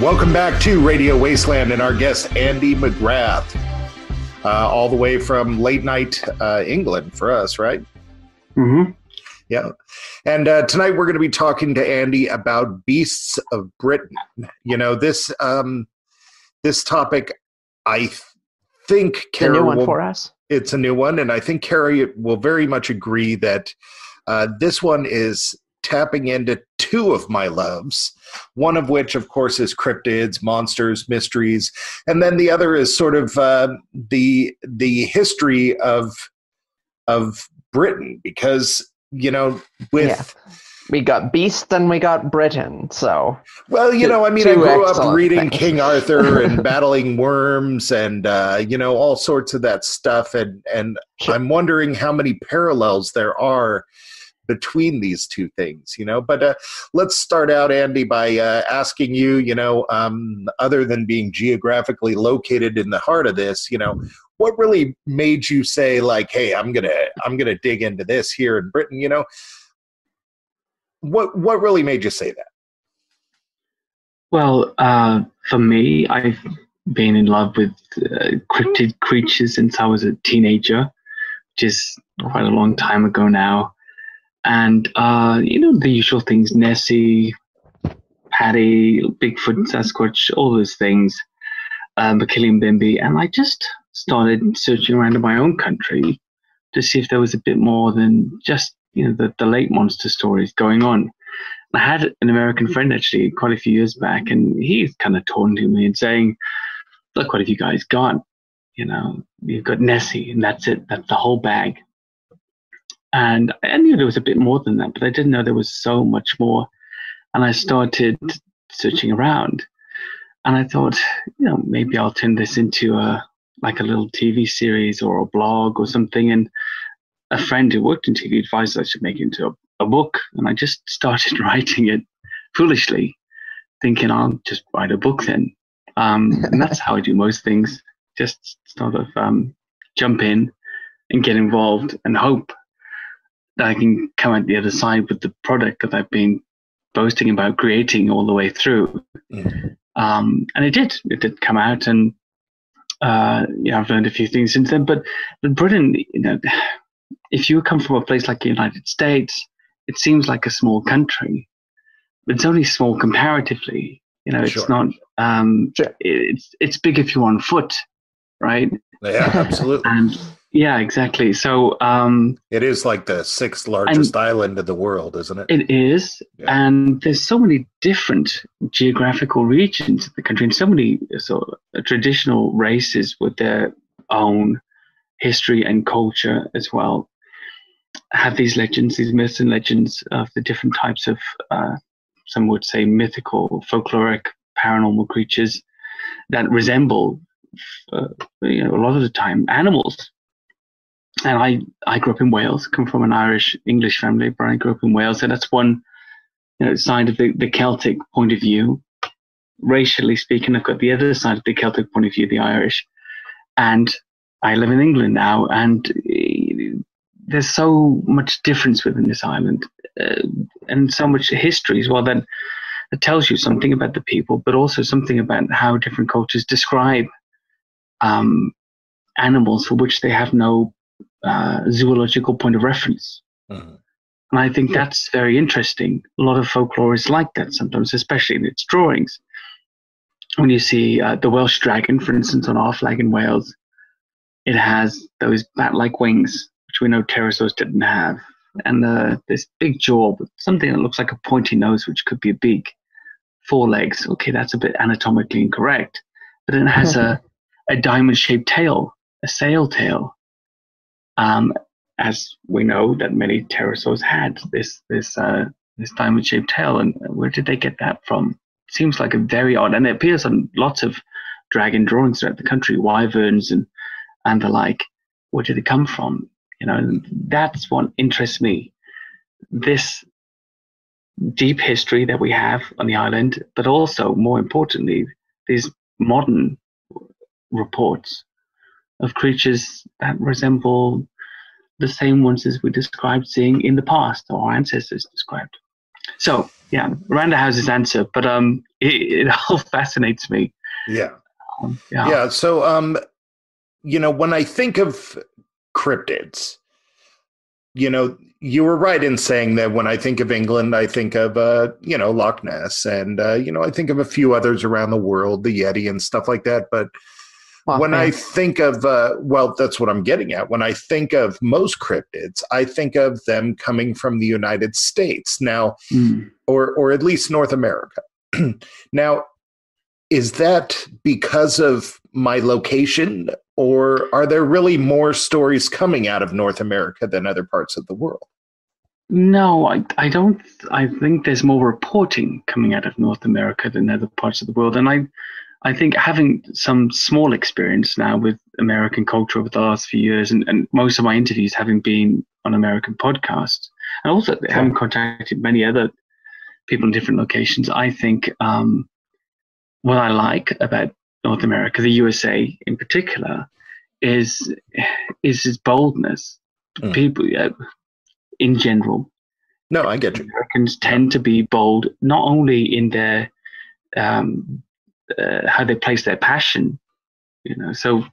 Welcome back to Radio Wasteland and our guest, Andy McGrath, uh, all the way from late night uh, England for us, right? Mm-hmm. Yeah. And uh, tonight we're going to be talking to Andy about Beasts of Britain. You know, this um, this topic, I th- think The new one will- for us. it's a new one, and I think Carrie will very much agree that uh, this one is tapping into two of my loves. One of which, of course, is cryptids, monsters, mysteries, and then the other is sort of uh, the the history of of Britain, because you know with. Yeah. We got Beast and we got Britain, so Well, you know, I mean, I grew up reading things. King Arthur and battling worms and uh, you know all sorts of that stuff, and and Sure. I'm wondering how many parallels there are between these two things. You know, but uh, let's start out, Andy, by uh, asking you. You know, um, other than being geographically located in the heart of this, you know. What really made you say like, "Hey, I'm gonna, I'm gonna dig into this here in Britain"? You know, what what really made you say that? Well, uh, for me, I've been in love with uh, cryptid creatures since I was a teenager, is quite a long time ago now. And, uh, you know, the usual things Nessie, Patty, Bigfoot, Sasquatch, all those things, um, Achillean Bimby. And I just started searching around in my own country to see if there was a bit more than just, you know, the, the late monster stories going on. I had an American friend actually quite a few years back, and he's kind of taunting me and saying, "Look, what have you guys got? You know, you've got Nessie, and that's it. That's the whole bag." And I knew there was a bit more than that, but I didn't know there was so much more. And I started searching around, and I thought, you know, maybe I'll turn this into a like a little TV series or a blog or something. And a friend who worked in TV advised I should make it into a a book and I just started writing it foolishly, thinking I'll just write a book then. Um, and that's how I do most things. Just sort of um, jump in and get involved and hope I can come out the other side with the product that I've been boasting about creating all the way through. Mhm. Um, and it did. It did come out, and uh, yeah, I've learned a few things since then. But, but Britain, you know, if you come from a place like the United States, it seems like a small country, but it's only small comparatively. You know, it's Sure. not. Um, Sure. It's it's big if you're on foot, right? Yeah, absolutely. And yeah, exactly. So um, It is like the sixth largest island in the world, isn't it? it is, Yeah. and there's so many different geographical regions of the country, and so many sort of traditional races with their own history and culture as well. Have these legends, these myths and legends of the different types of, uh, some would say, mythical, folkloric, paranormal creatures that resemble, uh, you know, a lot of the time animals. And I, I grew up in Wales, come from an Irish English family, but I grew up in Wales, and that's one, you know, side of the, the Celtic point of view. Racially speaking, I've got the other side of the Celtic point of view, the Irish, and I live in England now, and uh, there's so much difference within this island, uh, and so much history as well that it tells you something about the people, but also something about how different cultures describe um, animals for which they have no uh, zoological point of reference. Mhm. And I think that's very interesting. A lot of folklore is like that sometimes, especially in its drawings. When you see uh, the Welsh dragon, for instance, on our flag in Wales, it has those bat-like wings, which we know pterosaurs didn't have, and uh, this big jaw with something that looks like a pointy nose, which could be a beak, four legs. Okay, that's a bit anatomically incorrect, but it has a, a diamond-shaped tail, a sail tail. Um, as we know that many pterosaurs had this this uh, this diamond-shaped tail, and where did they get that from? Seems like a very odd, and it appears on lots of dragon drawings throughout the country, wyverns and and the like. Where did it come from? You know, that's what interests me. This deep history that we have on the island, but also more importantly, these modern reports of creatures that resemble the same ones as we described seeing in the past or our ancestors described. So yeah, around the houses answer, but um, it, it all fascinates me. Yeah. Um, yeah. yeah. So, um, you know, when I think of cryptids, you know, you were right in saying that when I think of England, I think of, uh, you know, Loch Ness and, uh, you know, I think of a few others around the world, the Yeti and stuff like that. But When. I think of, uh, well, that's what I'm getting at. When I think of most cryptids, I think of them coming from the United States now, Mm. or or at least North America. now, is that because of my location, or are there really more stories coming out of North America than other parts of the world? No, I, I don't. I think there's more reporting coming out of North America than other parts of the world, and I, I think having some small experience now with American culture over the last few years, and, and most of my interviews having been on American podcasts, and also having contacted many other people in different locations, I think um, what I like about North America, the USA in particular, is is its boldness. Mm. People, uh, in general, No, I get you. Americans tend to be bold not only in their um, uh, how they place their passion, you know. So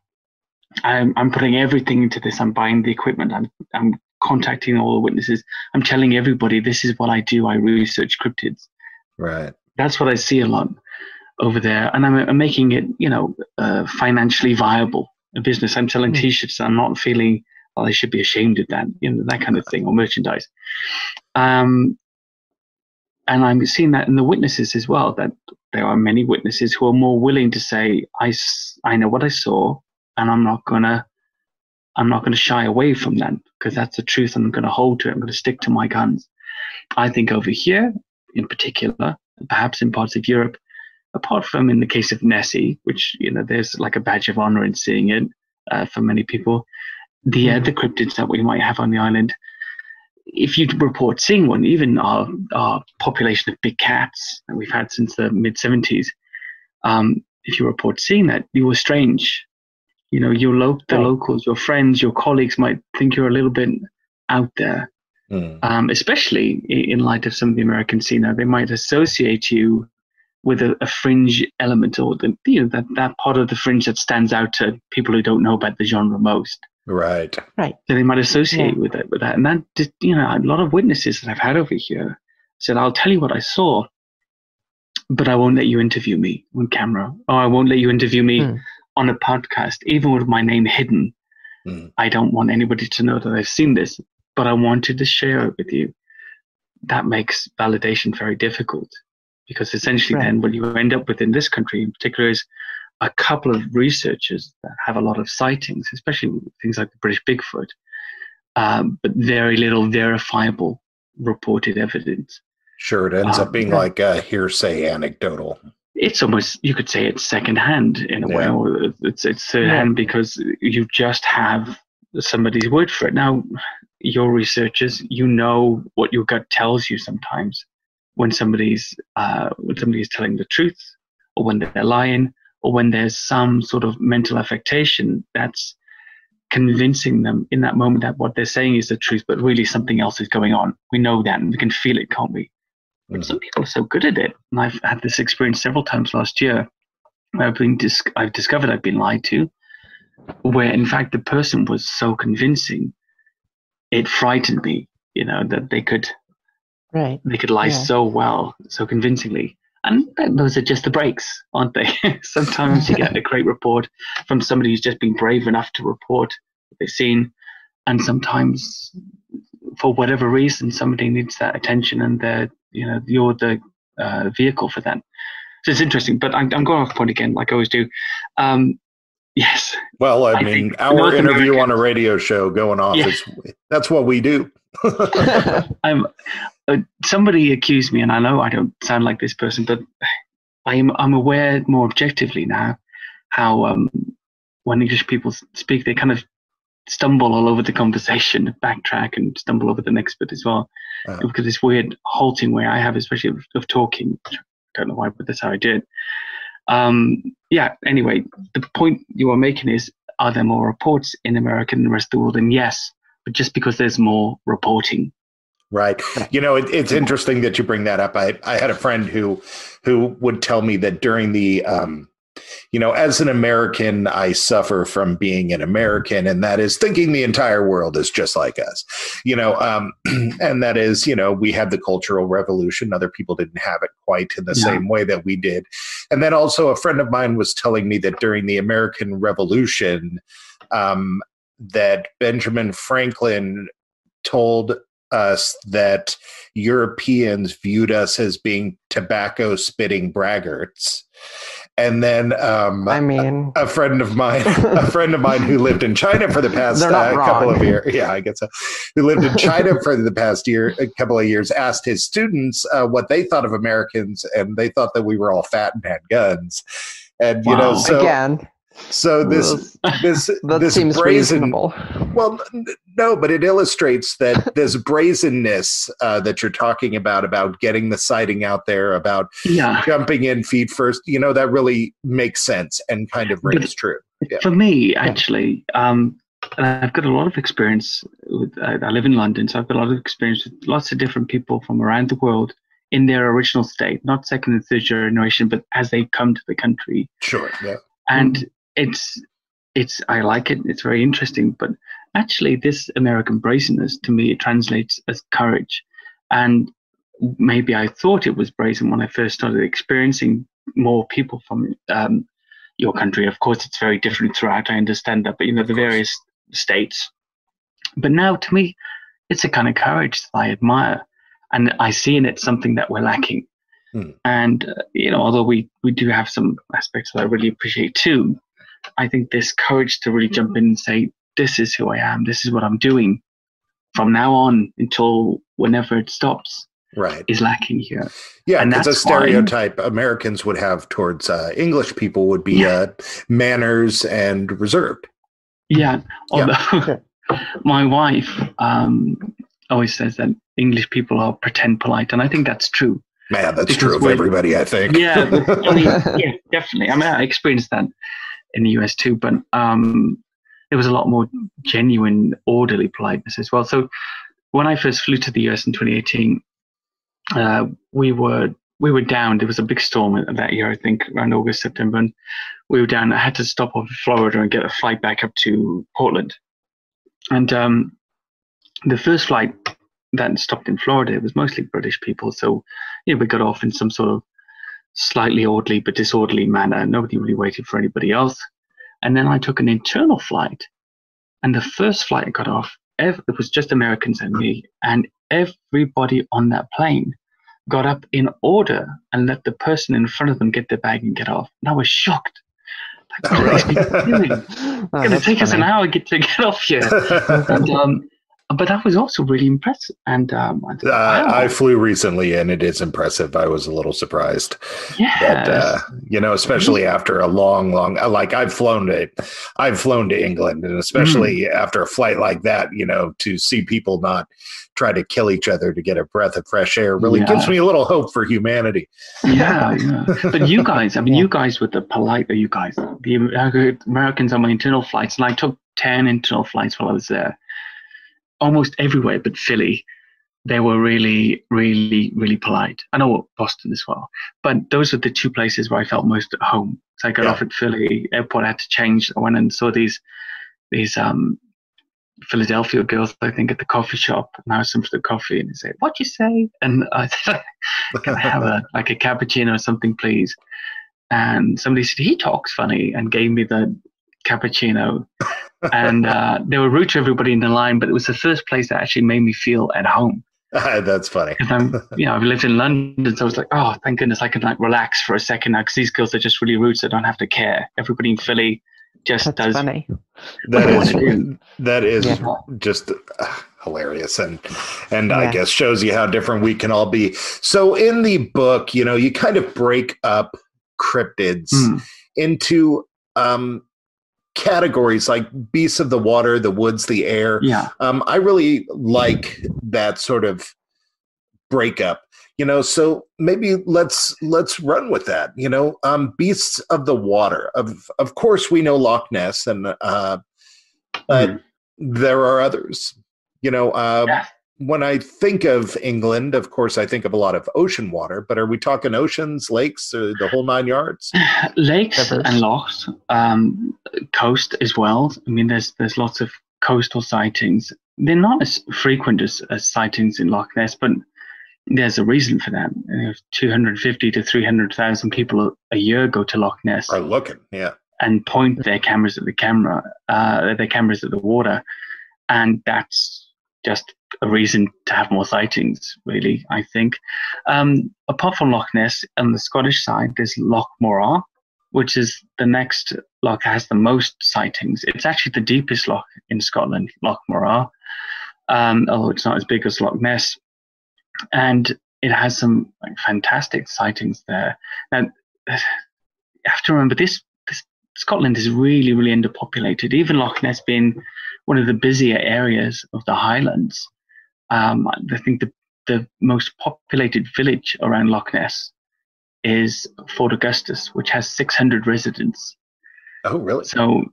I'm I'm putting everything into this. I'm buying the equipment. I'm I'm contacting all the witnesses. I'm telling everybody this is what I do. I research cryptids. Right. That's what I see a lot over there, and I'm, I'm making it you know uh, financially viable. A business. I'm selling Hmm. T-shirts. I'm not feeling well. I should be ashamed of that. You know that kind of thing or merchandise. Um, and I'm seeing that in the witnesses as well. That there are many witnesses who are more willing to say, "I, I know what I saw, and I'm not gonna, I'm not gonna shy away from that because that's the truth. I'm gonna hold to it. I'm gonna stick to my guns." I think over here, in particular, perhaps in parts of Europe, apart from in the case of Nessie, which you know there's like a badge of honor in seeing it uh, for many people, the other cryptids that we might have on the island if you report seeing one, even our, our population of big cats that we've had since the mid 70s, um, if you report seeing that, you were strange. You know, your lo- the Right. locals, your friends, your colleagues might think you're a little bit out there, Mm. um, especially in light of some of the American scene. Now, They might associate you with a, a fringe element or the, you know, that, that part of the fringe that stands out to people who don't know about the genre most Right. Right. that they might associate Yeah. with it with that and that just, you know a lot of witnesses that i've had over here said i'll tell you what i saw but i won't let you interview me on camera or i won't let you interview me Hmm. on a podcast even with my name hidden Hmm. i don't want anybody to know that i've seen this but i wanted to share it with you that makes validation very difficult because essentially Right. then what you end up with in this country in particular is a couple of researchers that have a lot of sightings, especially things like the British Bigfoot, um, but very little verifiable reported evidence. Sure. It ends Um, up being yeah. like a hearsay anecdotal. It's almost you could say it's secondhand in a way, Yeah. or it's it's third hand because you just have somebody's word for it. Now, your researchers, you know what your gut tells you sometimes when somebody's uh, when somebody is telling the truth, or when they're lying, or when there's some sort of mental affectation that's convincing them in that moment that what they're saying is the truth, but really something else is going on. We know that, and we can feel it, can't we? But Mhm. some people are so good at it, and I've had this experience several times last year. Where I've been dis- I've discovered I've been lied to, where in fact the person was so convincing, it frightened me. You know that they could Right. they could lie Yeah. so well, so convincingly. And those are just the breaks, aren't they? Sometimes you get a great report from somebody who's just been brave enough to report what they've seen, and sometimes, for whatever reason, somebody needs that attention, and they're, you know, you're the uh, vehicle for that. So it's interesting, but I'm, I'm going off point again, like I always do. Um, yes, Well, I, I mean, our North interview on a radio show going off Yeah. is that's what we do. I'm uh, somebody accused me, and I know I don't sound like this person, but I'm I'm aware more objectively now how um, when English people speak, they kind of stumble all over the conversation, backtrack, and stumble over the next bit as well. Uh. Because this weird halting way I have, especially of, of talking. I don't know why, but that's how I did. Um, yeah. Anyway, the point you are making is: are there more reports in America than the rest of the world? And yes, but just because there's more reporting Right. You know, it, it's interesting that you bring that up. I, I had a friend who who would tell me that during the um, you know, as an American, I suffer from being an American, and that is thinking the entire world is just like us, you know, um, and that is, you know, we had the Cultural Revolution. Other people didn't have it quite in the yeah. same way that we did. And then also, a friend of mine was telling me that during the American Revolution, um, that Benjamin Franklin told us that Europeans viewed us as being tobacco spitting braggarts and then um, I mean, a, a, friend of mine, a friend of mine who lived in China for the past uh, couple of years, yeah, I guess so, who lived in China for the past year, a couple of years, asked his students uh, what they thought of Americans, and they thought that we were all fat and had guns. And you wow. know, so again, so this this that this seems brazen, reasonable. Well, no, but it illustrates that this brazenness uh, that you're talking about about getting the sighting out there, about yeah. jumping in feet first. You know that really makes sense and kind of rings but true. Yeah. For me, actually, um, I've got a lot of experience. With I, I live in London, so I've got a lot of experience with lots of different people from around the world in their original state, not second and third generation, but as they come to the country. Sure. Yeah. And it's it's I like it. It's very interesting. But actually, this American brazenness to me it translates as courage, and maybe I thought it was brazen when I first started experiencing more people from um, your country. Of course, it's very different throughout. I understand that, but you know the various states. But now, to me, it's a kind of courage that I admire, and I see in it something that we're lacking. Hmm. And uh, you know, although we we do have some aspects that I really appreciate too, I think this courage to really jump in and say, this is who I am, this is what I'm doing from now on until whenever it stops. Right. Is lacking here. Yeah, and that's a stereotype why, Americans would have towards uh, English people would be yeah. uh, manners and reserved. Yeah. Although yeah. my wife um, always says that English people are pretend polite, and I think that's true. Man, that's true of everybody, I think. Yeah, I mean, yeah, definitely. I mean, I experienced that in the US too, but um, there was a lot more genuine, orderly politeness as well. So when I first flew to the US in 2018, uh, we were we were down. There was a big storm that year, I think, around August, September, and we were down. I had to stop off in Florida and get a flight back up to Portland. And um, the first flight that stopped in Florida it was mostly British people. So, you know, we got off in some sort of slightly orderly but disorderly manner. Nobody really waited for anybody else. And then I took an internal flight. And the first flight I got off, it was just Americans and me. And everybody on that plane got up in order and let the person in front of them get their bag and get off. And I was shocked. Like, what are these people doing? It's going to take funny. us an hour to get, to get off here. and, um, but that was also really impressive. And um, I, uh, I, flew recently, and it is impressive. I was a little surprised. Yeah, that uh, you know, especially mm-hmm. after a long, long like I've flown to, I've flown to England, and especially mm. after a flight like that, you know, to see people not try to kill each other to get a breath of fresh air really yeah. gives me a little hope for humanity. Yeah, yeah. But you guys, I mean, you guys with the polite, you guys, the Americans on my internal flights, and I took ten internal flights while I was there almost everywhere but Philly, they were really, really, really polite. I know Boston as well, but those are the two places where I felt most at home. So I got yeah. off at Philly airport. I had to change. I went and saw these these um, Philadelphia girls, I think, at the coffee shop, and I asked them for the coffee, and they said, "What you say?" And I said, "Can I have a like a cappuccino or something, please?" And somebody said, "He talks funny," and gave me the cappuccino and uh, they were rude to everybody in the line, but it was the first place that actually made me feel at home. That's funny. Because I'm, you know, I've lived in London, so I was like, oh, thank goodness I can like relax for a second now because these girls are just really rude, so I don't have to care. Everybody in Philly just That's does. Funny. That is that is yeah. just uh, hilarious, and and yeah. I guess shows you how different we can all be. So in the book, you know, you kind of break up cryptids mm. into um categories like beasts of the water, the woods, the air. Yeah. Um, I really like that sort of breakup. You know, so maybe let's let's run with that. You know, um, beasts of the water. Of of course, we know Loch Ness, and uh, but mm. there are others. You know, uh, yeah. When I think of England, of course, I think of a lot of ocean water, but are we talking oceans, lakes, uh, the whole nine yards? Lakes Rivers. and lochs, um, coast as well. I mean, there's there's lots of coastal sightings. They're not as frequent as, as sightings in Loch Ness, but there's a reason for that. You know, 250 to 300,000 people a, a year go to Loch Ness Are looking, yeah. and point their cameras at the camera, uh, their cameras at the water, and that's just a reason to have more sightings. Really, I think. Um, apart from Loch Ness, on the Scottish side, there's Loch Morar, which is the next loch that has the most sightings. It's actually the deepest loch in Scotland, Loch Morar, um, although it's not as big as Loch Ness, and it has some like, fantastic sightings there. Now, you have to remember this. This Scotland is really, really underpopulated. Even Loch Ness being one of the busier areas of the Highlands. Um, I think the the most populated village around Loch Ness is Fort Augustus, which has 600 residents. Oh, really? So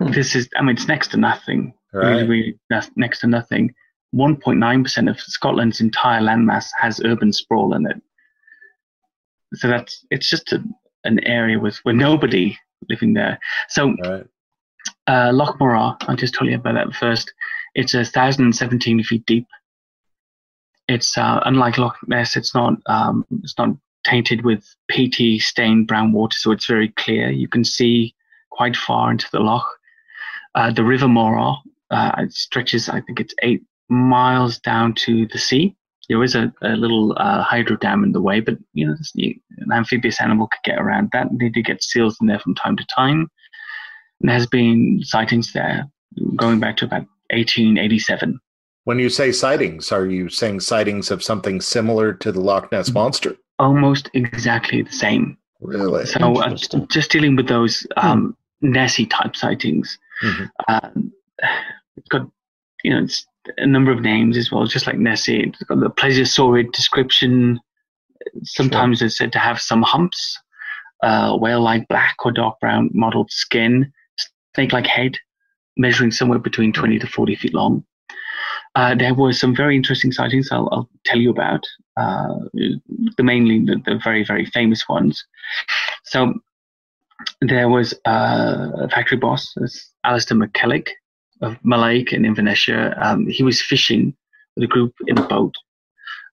Hmm. this is, I mean, it's next to nothing. Really, Right. really that's next to nothing. 1.9% of Scotland's entire landmass has urban sprawl in it. So that's, it's just a, an area with, with nobody living there. So Right. uh, Loch Morar, I'll just tell you about that first. It's a 1,017 feet deep. It's uh, unlike Loch Ness. It's not um, it's not tainted with peaty stained brown water, so it's very clear. You can see quite far into the loch. Uh, the River Morar uh, stretches, I think it's eight miles down to the sea. There is a, a little uh, hydro dam in the way, but you know an amphibious animal could get around that. They do get seals in there from time to time. And there has been sightings there going back to about 1887. When you say sightings, are you saying sightings of something similar to the Loch Ness monster? Almost exactly the same. Really? So uh, just dealing with those um, Nessie type sightings, Mhm. um, it's got you know it's a number of names as well, just like Nessie. It's got the plesiosaurid description. Sometimes it's said to have some humps, uh, whale-like black or dark brown mottled skin, snake-like head, measuring somewhere between 20 to 40 feet long. Uh, there were some very interesting sightings I'll, I'll tell you about. Uh, the mainly the, the very very famous ones. So there was uh, a factory boss, Alistair McKellick of Mallaig in Inverness. Um, he was fishing with a group in a boat,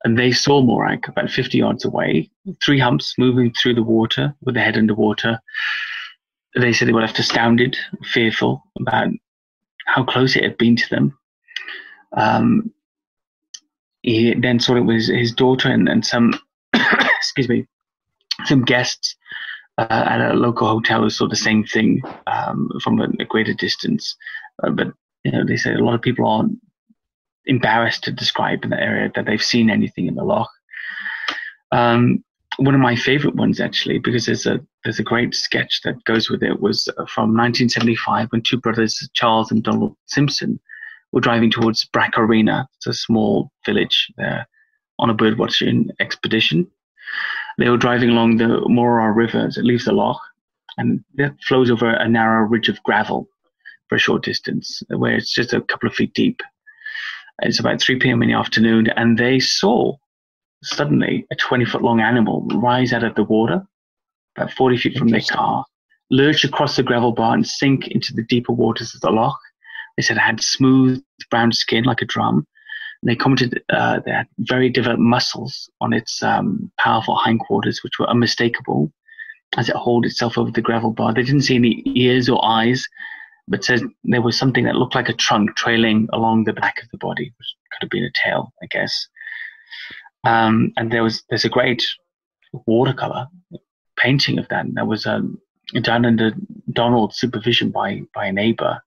and they saw Morag about 50 yards away, three humps moving through the water with the head underwater. They said they were left astounded, fearful about how close it had been to them. Um, he then saw it was his daughter and, and some, excuse me, some guests uh, at a local hotel who saw the same thing um, from a, a greater distance. Uh, but you know, they say a lot of people are embarrassed to describe in that area that they've seen anything in the loch. Um, one of my favorite ones, actually, because there's a there's a great sketch that goes with it, was from 1975 when two brothers, Charles and Donald Simpson, were driving towards Bracorina. It's a small village there on a birdwatching expedition. They were driving along the Morar River as it leaves the loch, and that flows over a narrow ridge of gravel for a short distance, where it's just a couple of feet deep. It's about 3 p.m. in the afternoon, and they saw suddenly a 20 foot long animal rise out of the water, about 40 feet from their car, lurch across the gravel bar, and sink into the deeper waters of the loch. They said it had smooth brown skin like a drum. And they commented uh, they had very developed muscles on its um, powerful hindquarters, which were unmistakable as it hauled itself over the gravel bar. They didn't see any ears or eyes, but said there was something that looked like a trunk trailing along the back of the body, which could have been a tail, I guess. Um, and there was there's a great watercolor painting of that. And that was um, done under Donald's supervision by by a neighbor.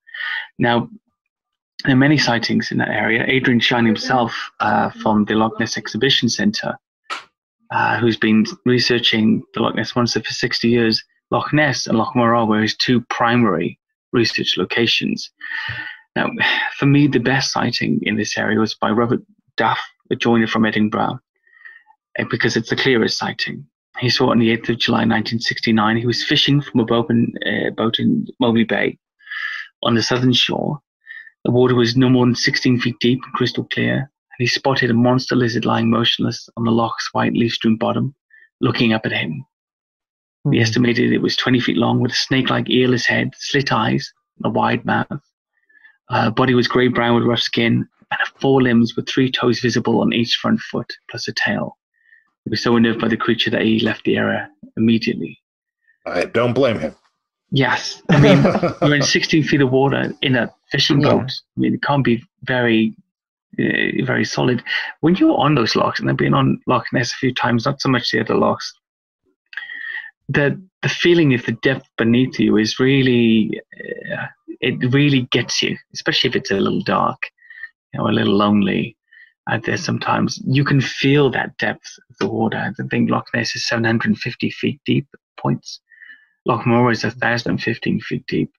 Now, there are many sightings in that area. Adrian Shine himself uh, from the Loch Ness Exhibition Centre, uh, who's been researching the Loch Ness monster for 60 years, Loch Ness and Loch Morar were his two primary research locations. Now, for me, the best sighting in this area was by Robert Duff, a joiner from Edinburgh, eh, because it's the clearest sighting. He saw it on the 8th of July 1969. He was fishing from a boat in, uh, boat in Meoble Bay on the southern shore. The water was no more than 16 feet deep and crystal clear. And he spotted a monster lizard lying motionless on the loch's white leaf-strewn bottom, looking up at him. He Hmm. estimated it was 20 feet long with a snake-like earless head, slit eyes, and a wide mouth. Uh, body was grey brown with rough skin, and four limbs with three toes visible on each front foot, plus a tail. He was so unnerved by the creature that he left the area immediately. I don't blame him. Yes, I mean, you're in 16 feet of water in a fishing Yeah. boat. I mean, it can't be very, uh, very solid. When you're on those locks, and I've been on Loch Ness a few times, not so much the other locks, the the feeling of the depth beneath you is really, uh, it really gets you, especially if it's a little dark, you know, a little lonely out there. Sometimes you can feel that depth of the water. I think Loch Ness is 750 feet deep at points. Loch is 1,015 feet deep.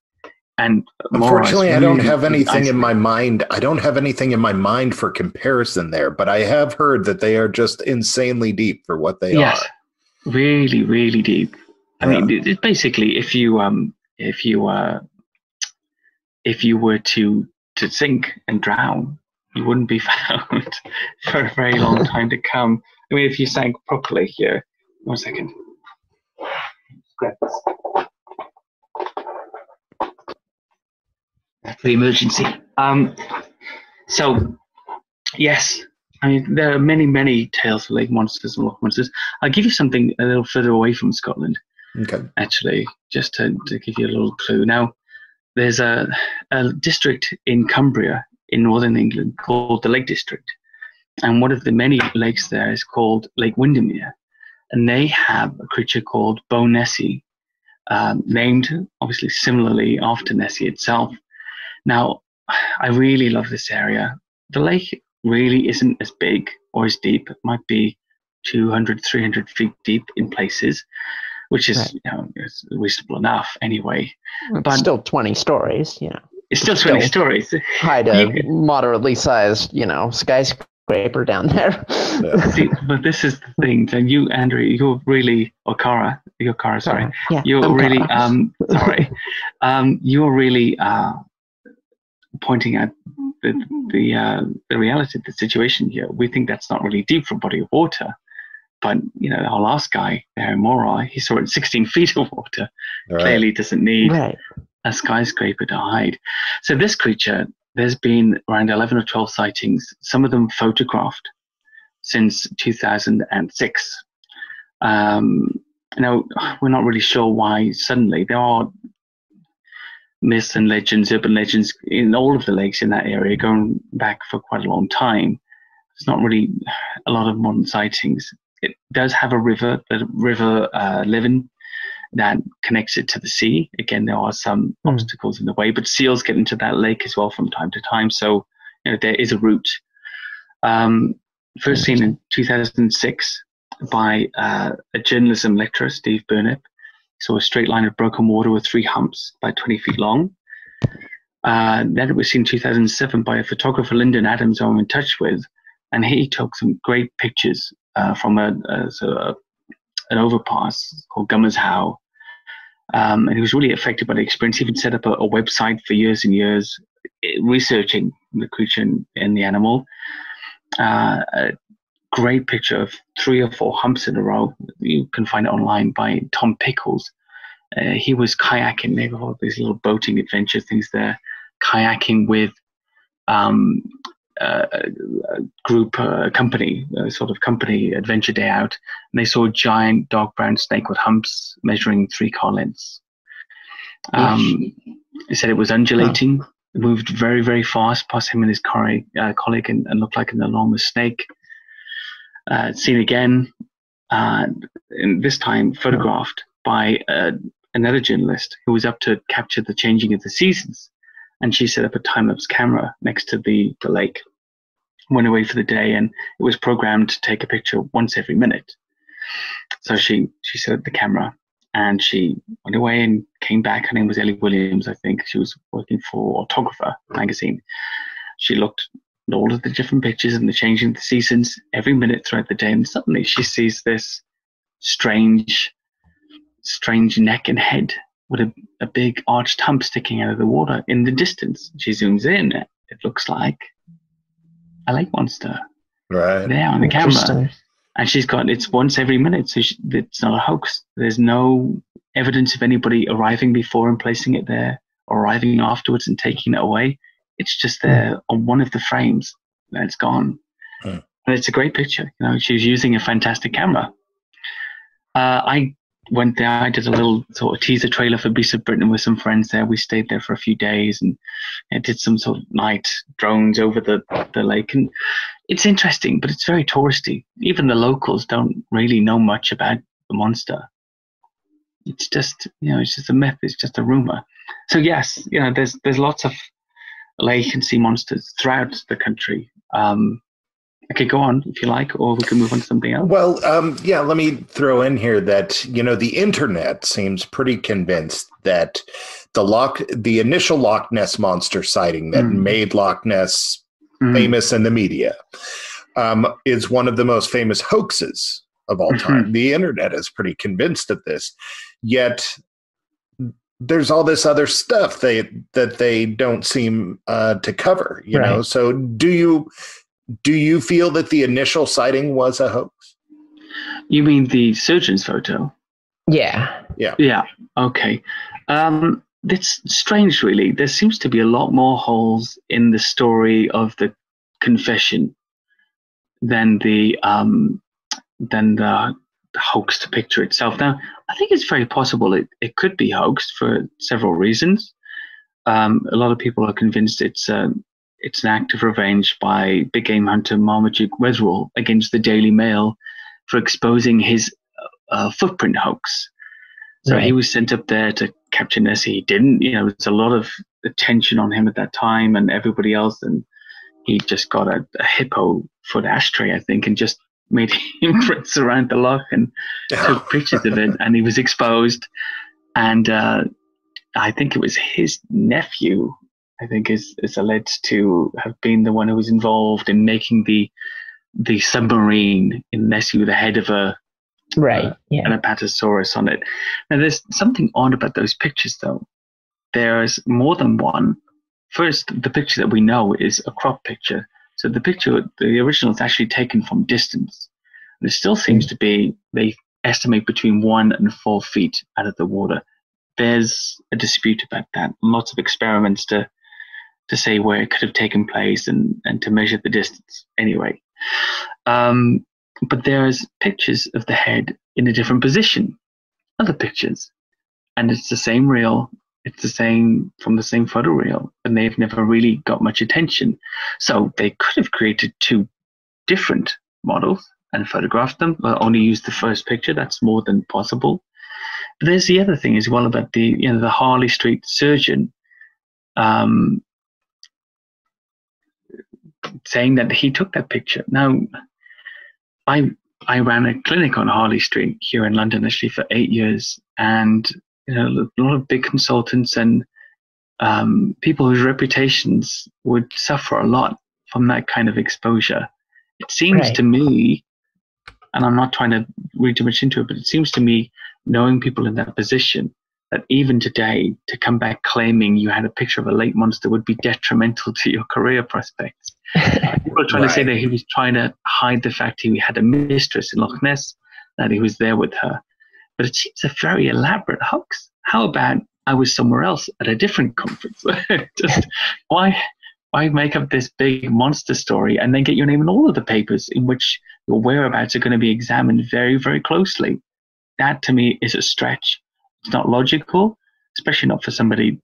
And Unfortunately, I don't have anything in my mind. I don't have anything in my mind for comparison there, but I have heard that they are just insanely deep for what they are. yes, are. really, really deep. I Yeah. mean, it, it basically, if you um, if you uh, if you were to to sink and drown, you wouldn't be found for a very long time to come. I mean, if you sank properly here, one second. Grab this. For the emergency. Um, so, yes, I mean, there are many, many tales of lake monsters and loch monsters. I'll give you something a little further away from Scotland Okay. actually, just to, to give you a little clue. Now, there's a, a district in Cumbria in northern England called the Lake District. And one of the many lakes there is called Lake Windermere. And they have a creature called Bownessie, um, named obviously similarly after Nessie itself. Now, I really love this area. The lake really isn't as big or as deep. It might be 200, 300 feet deep in places, which is Right. you know, it's reasonable enough anyway. It's But- still 20 stories, you know. It's still 20 Still. stories. Hide a moderately sized, you know, skyscraper down there. See, but this is the thing. And you, Andrew, you're really, or Cara, you're Cara, sorry. Yeah, You're I'm really, Cara. um, sorry. Um, you're really uh, pointing out the the uh, the reality of the situation here. We think that's not really deep for a body of water, but you know, our last guy there in Morar, he saw it 16 feet of water. All right. Clearly, doesn't need Right. a skyscraper to hide. So this creature, there's been around 11 or 12 sightings, some of them photographed since 2006. Um, now, we're not really sure why suddenly there are myths and legends, urban legends in all of the lakes in that area going back for quite a long time. It's not really a lot of modern sightings. It does have a river, the river uh, Leven, that connects it to the sea. Again, there are some Hmm. obstacles in the way, but seals get into that lake as well from time to time. So, you know, there is a route. Um, first seen in 2006 by uh, a journalism lecturer, Steve Burnett. Saw a straight line of broken water with three humps, about 20 feet long. Uh, then it was seen in 2007 by a photographer, Lyndon Adams, who I'm in touch with, and he took some great pictures uh, from a, a, so a an overpass called Gummers How. Um, and he was really affected by the experience. He even set up a, a website for years and years, eh, researching the creature and, and the animal. Uh, great picture of three or four humps in a row. You can find it online by Tom Pickles. Uh, he was kayaking. They have all these little boating adventure things there, kayaking with um, uh, a group, uh, a company, a sort of company adventure day out, and they saw a giant dark brown snake with humps measuring three car lengths. Um, he said it was undulating, moved very, very fast past him and his colleague, uh, colleague and, and looked like an enormous snake. Uh, seen again, uh, and this time photographed by uh, another journalist who was up to capture the changing of the seasons. And she set up a time lapse camera next to the, the lake, went away for the day, and it was programmed to take a picture once every minute. So she, she set up the camera and she went away and came back. Her name was Ellie Williams, I think. She was working for Autographer magazine. She looked at all of the different pictures and the changing of the seasons every minute throughout the day, and suddenly she sees this strange, strange neck and head with a, a big arched hump sticking out of the water in the distance. She zooms in. It looks like a lake monster. Right. there on the camera. And she's got it's once every minute, so she, it's not a hoax. There's no evidence of anybody arriving before and placing it there, or arriving afterwards and taking it away. It's just there on one of the frames, and it's gone. Hmm. And it's a great picture. You know, she was using a fantastic camera. Uh, I went there. I did a little sort of teaser trailer for Beast of Britain with some friends there. We stayed there for a few days and I did some sort of night drones over the, the lake. And it's interesting, but it's very touristy. Even the locals don't really know much about the monster. It's just, you know, it's just a myth. It's just a rumor. So yes, you know, there's there's lots of sea monsters throughout the country. Um, could go on if you like, or we can move on to something else. Well, um, yeah, let me throw in here that, you know, the internet seems pretty convinced that the Loch, the initial Loch Ness monster sighting that Mm. made Loch Ness Mm. famous in the media um, is one of the most famous hoaxes of all time. The internet is pretty convinced of this, yet there's all this other stuff they that they don't seem uh, to cover. You know, so do you do you feel that the initial sighting was a hoax? You mean the surgeon's photo? Yeah. Yeah. Yeah. Okay. Um, it's strange, really. There seems to be a lot more holes in the story of the confession than the um, than the hoaxed picture itself. Now, I think it's very possible it, it could be hoaxed for several reasons. Um, a lot of people are convinced it's um it's an act of revenge by big game hunter Marmaduke Wetherell against the Daily Mail for exposing his uh, footprint hoax. So he was sent up there to capture Nessie. He didn't. You know, there was a lot of attention on him at that time and everybody else. And he just got a, a hippo foot ashtray, I think, and just made imprints around the lock and took pictures of it. And he was exposed. And uh, I think it was his nephew, I think, is, is alleged to have been the one who was involved in making the the submarine in Nessie with the head of a Right. Yeah. and a Apatosaurus on it. Now, there's something odd about those pictures, though. There's more than one. First, the picture that we know is a crop picture. So the picture, the original, is actually taken from distance. And it still seems to be, they estimate between one and four feet out of the water. There's a dispute about that. Lots of experiments to to say where it could have taken place and, and to measure the distance. Anyway, um, but there's pictures of the head in a different position, other pictures, and it's the same reel. It's the same from the same photo reel, and they've never really got much attention. So they could have created two different models and photographed them, but only used the first picture. That's more than possible. But there's the other thing as well about the you know the Harley Street surgeon. Um, saying that he took that picture. Now, I I ran a clinic on Harley Street here in London actually for eight years, and you know a lot of big consultants and um, people whose reputations would suffer a lot from that kind of exposure. It seems Right. to me, and I'm not trying to read too much into it, but it seems to me, knowing people in that position, that even today, to come back claiming you had a picture of a late monster would be detrimental to your career prospects. People are trying to say that he was trying to hide the fact he had a mistress in Loch Ness, that he was there with her. But it seems a very elaborate hoax. How about I was somewhere else at a different conference? Just why why make up this big monster story and then get your name in all of the papers in which your whereabouts are going to be examined very, very closely? That to me is a stretch. It's not logical, especially not for somebody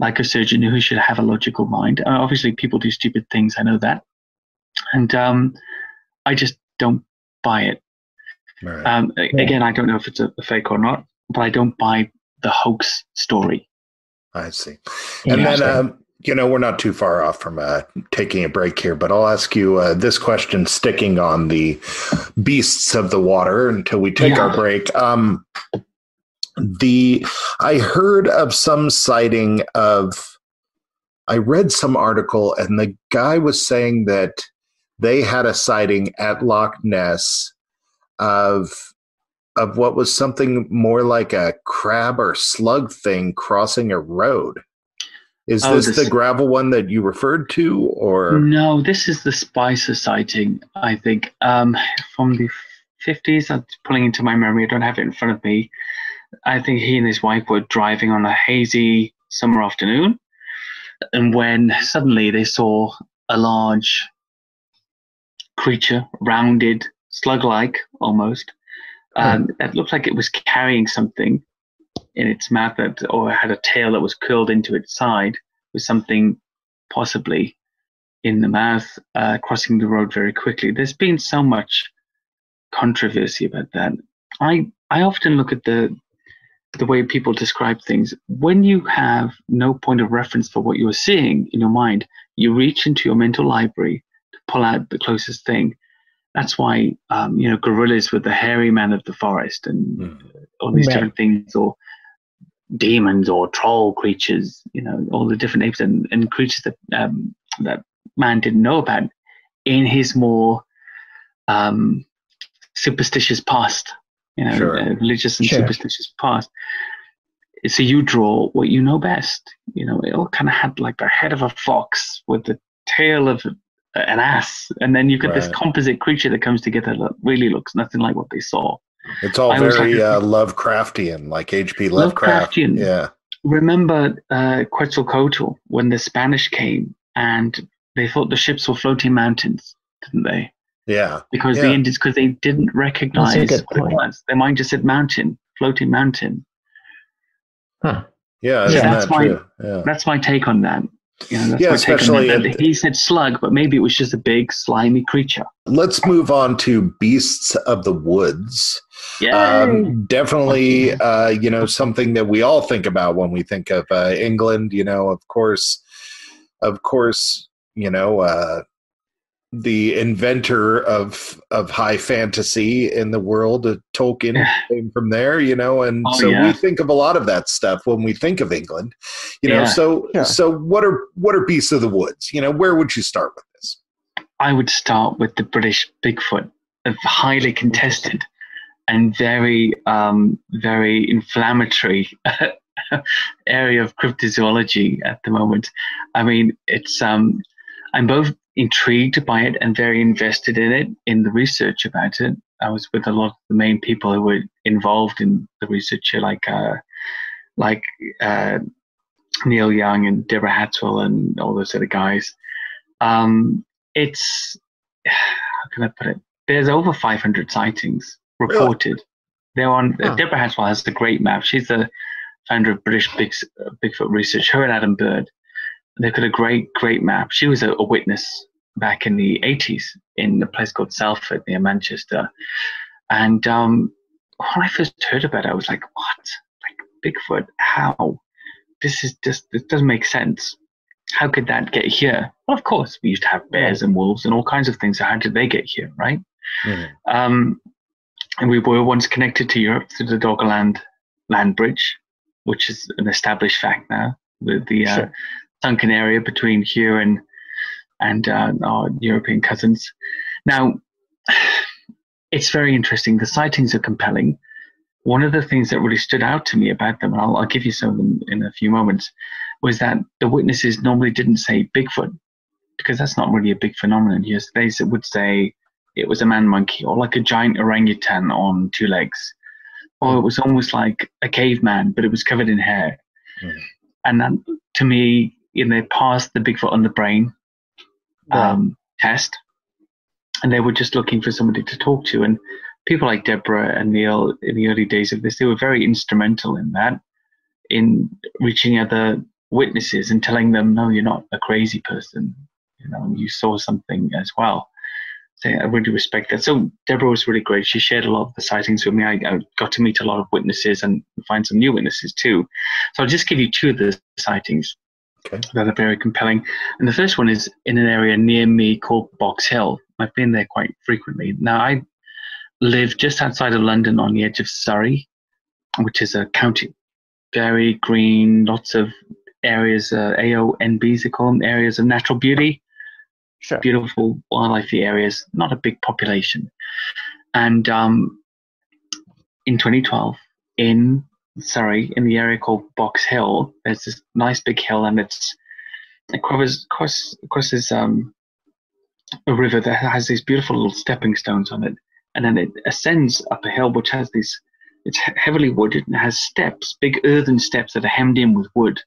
like a surgeon who should have a logical mind. Uh, obviously, people do stupid things. I know that, and um, I just don't buy it. Right. Um, Yeah. Again, I don't know if it's a, a fake or not, but I don't buy the hoax story. I see. And then, um, you know, we're not too far off from uh, taking a break here, but I'll ask you uh, this question sticking on the beasts of the water until we take our break. Um, the I heard of some sighting of, I read some article, and the guy was saying that they had a sighting at Loch Ness of of what was something more like a crab or slug thing crossing a road. Is Oh, this this- the gravel one that you referred to, or No, this is the Spicer sighting, I think, um, from the 50s. I'm pulling into my memory. I don't have it in front of me. I think he and his wife were driving on a hazy summer afternoon. And when suddenly they saw a large creature, rounded, slug like almost, um, it looked like it was carrying something in its mouth that, or had a tail that was curled into its side with something possibly in the mouth, uh, crossing the road very quickly. There's been so much controversy about that. I I often look at the the way people describe things. When you have no point of reference for what you are seeing in your mind, you reach into your mental library to pull out the closest thing. That's why um, you know gorillas were the hairy man of the forest and Hmm. all these Right. different things, or demons or troll creatures. You know all the different apes and, and creatures that um, that man didn't know about in his more um, superstitious past, you know, Sure. uh, religious and Sure. superstitious past. So you draw what you know best. You know, it all kind of had like the head of a fox with the tail of a- an ass, and then you've got this composite creature that comes together that really looks nothing like what they saw. it's all I very like- uh, Lovecraftian, like H.P. Lovecraft? Lovecraftian. Yeah, Remember uh, Quetzalcoatl when the Spanish came and they thought the ships were floating mountains, didn't they? yeah, because Yeah. the Indians because they didn't recognize That's a good what it was. Their mind just said mountain, floating mountain. Huh. yeah. Yeah, Isn't that's that my- true? Yeah. That's my take on that. You know, that's Yeah, my take on especially at- he said slug, but maybe it was just a big slimy creature. Let's move on to beasts of the woods. Yeah, Um, definitely, uh, you know, something that we all think about when we think of uh, England. You know, of course, of course, you know, uh, the inventor of of high fantasy in the world, uh, Tolkien, Yeah. came from there. You know, and Oh, so we think of a lot of that stuff when we think of England. You know, Yeah. so Yeah. so what are what are beasts of the woods? You know, where would you start with this? I would start with the British Bigfoot, a highly contested and very, um, very inflammatory area of cryptozoology at the moment. I mean, it's um, I'm both intrigued by it and very invested in it in the research about it. I was with a lot of the main people who were involved in the research, here, like uh, like uh, Neil Young and Deborah Hatwell and all those other guys. Um, it's how can I put it? There's over 500 sightings reported. They're on. Deborah Hatwell has the great map. She's the founder of British Big, Bigfoot Research. Her and Adam Bird. They've got a great, great map. She was a, a witness back in the 80s in a place called Salford near Manchester. And um, when I first heard about it, I was like, "What? Like Bigfoot? How? This is just. This doesn't make sense." how could that get here? Well, of course, we used to have bears and wolves and all kinds of things. So how did they get here, right? Mhm. Um, and we were once connected to Europe through the Doggerland land bridge, which is an established fact now, with the uh, Sure. Sunken area between here and and uh, our European cousins. Now, it's very interesting. The sightings are compelling. One of the things that really stood out to me about them, and I'll, I'll give you some of them in a few moments, was that the witnesses normally didn't say Bigfoot because that's not really a big phenomenon. Yes, they would say it was a man monkey or like a giant orangutan on two legs, or it was almost like a caveman, but it was covered in hair. Mhm. And that, to me, you know, they passed the Bigfoot on the brain um, test, and they were just looking for somebody to talk to. And people like Deborah and Neil in the early days of this, they were very instrumental in that, in reaching other witnesses and telling them, no, you're not a crazy person. You know, you saw something as well. So I really respect that. So Deborah was really great. She shared a lot of the sightings with me. I, I got to meet a lot of witnesses and find some new witnesses too. So I'll just give you two of the sightings Okay. that are very compelling. And the first one is in an area near me called Box Hill. I've been there quite frequently. Now I live just outside of London on the edge of Surrey, which is a county. Very green, lots of areas, uh, AONBs they call them, areas of natural beauty Sure. beautiful wildlife areas, not a big population. And um, in 2012, in Surrey, in the area called Box Hill. There's this nice big hill, and it's it crosses crosses, crosses um, a river that has these beautiful little stepping stones on it, and then it ascends up a hill which has these. It's heavily wooded and has steps, big earthen steps that are hemmed in with wood,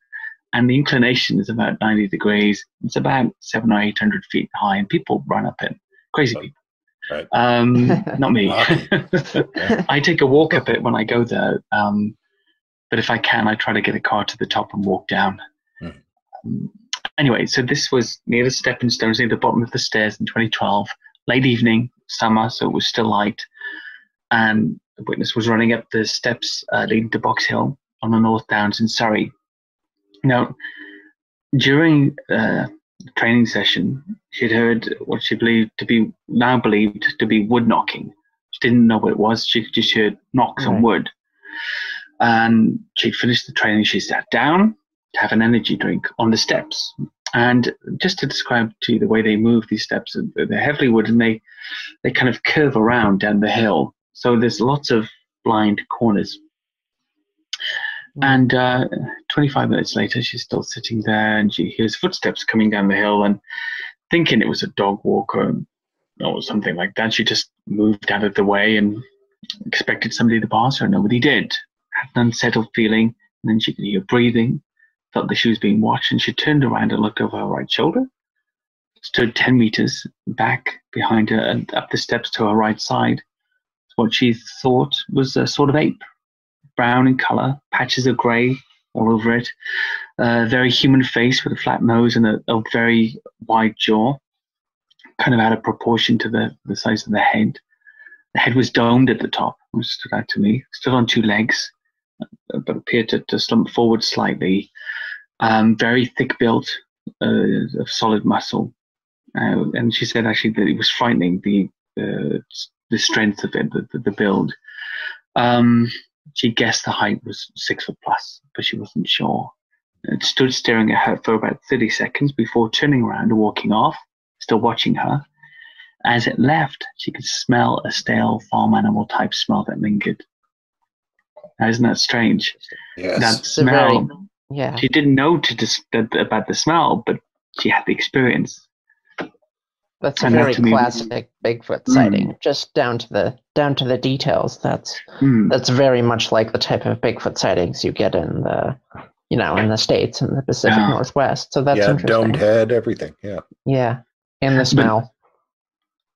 and the inclination is about 90 degrees. It's about seven or eight hundred feet high, and people run up it. Crazy people. Right. Um, not me. Naughty. I take a walk up it when I go there. Um, but if I can, I try to get a car to the top and walk down. Um, anyway, so this was near the stepping stones, near the bottom of the stairs in 2012, late evening, summer, so it was still light. And the witness was running up the steps uh, leading to Box Hill on the North Downs in Surrey. Now, during uh, the training session, she'd heard what she believed to be now believed to be wood knocking. She didn't know what it was. She just heard knocks on wood. And she'd finished the training. She sat down to have an energy drink on the steps. And just to describe to you the way they move these steps, they're heavily wood and they, they kind of curve around down the hill. So there's lots of blind corners. And uh, 25 minutes later, she's still sitting there and she hears footsteps coming down the hill and thinking it was a dog walker or something like that. She just moved out of the way and expected somebody to pass her. Nobody did. An unsettled feeling. And then she could hear breathing, felt that she was being watched, and she turned around and looked over her right shoulder. Stood 10 meters back behind her and up the steps to her right side. What she thought was a sort of ape brown in color, patches of grey all over it. A very human face with a flat nose and a, a very wide jaw, kind of out of proportion to the, the size of the head. The head was domed at the top, which stood out to me. Stood on two legs, but appeared to, to slump forward slightly. Um, very thick built, uh, of solid muscle. Uh, and she said actually that it was frightening the uh, the strength of it, the, the, build. Um, she guessed the height was six foot plus, but she wasn't sure. It stood staring at her for about 30 seconds before turning around and walking off, still watching her. As it left, she could smell a stale farm animal type smell that lingered. Now, isn't that strange? Yes. That It's a very, smell, yeah. she didn't know to dis- that, about the smell, but she had the experience. That's a and that very me- classic Bigfoot Mm. sighting, just down to the down to the details. That's Hmm. that's very much like the type of Bigfoot sightings you get in the, you know, in the states in the Pacific Yeah. Northwest. So that's yeah, interesting. domed head, everything. Yeah. Yeah, and the smell.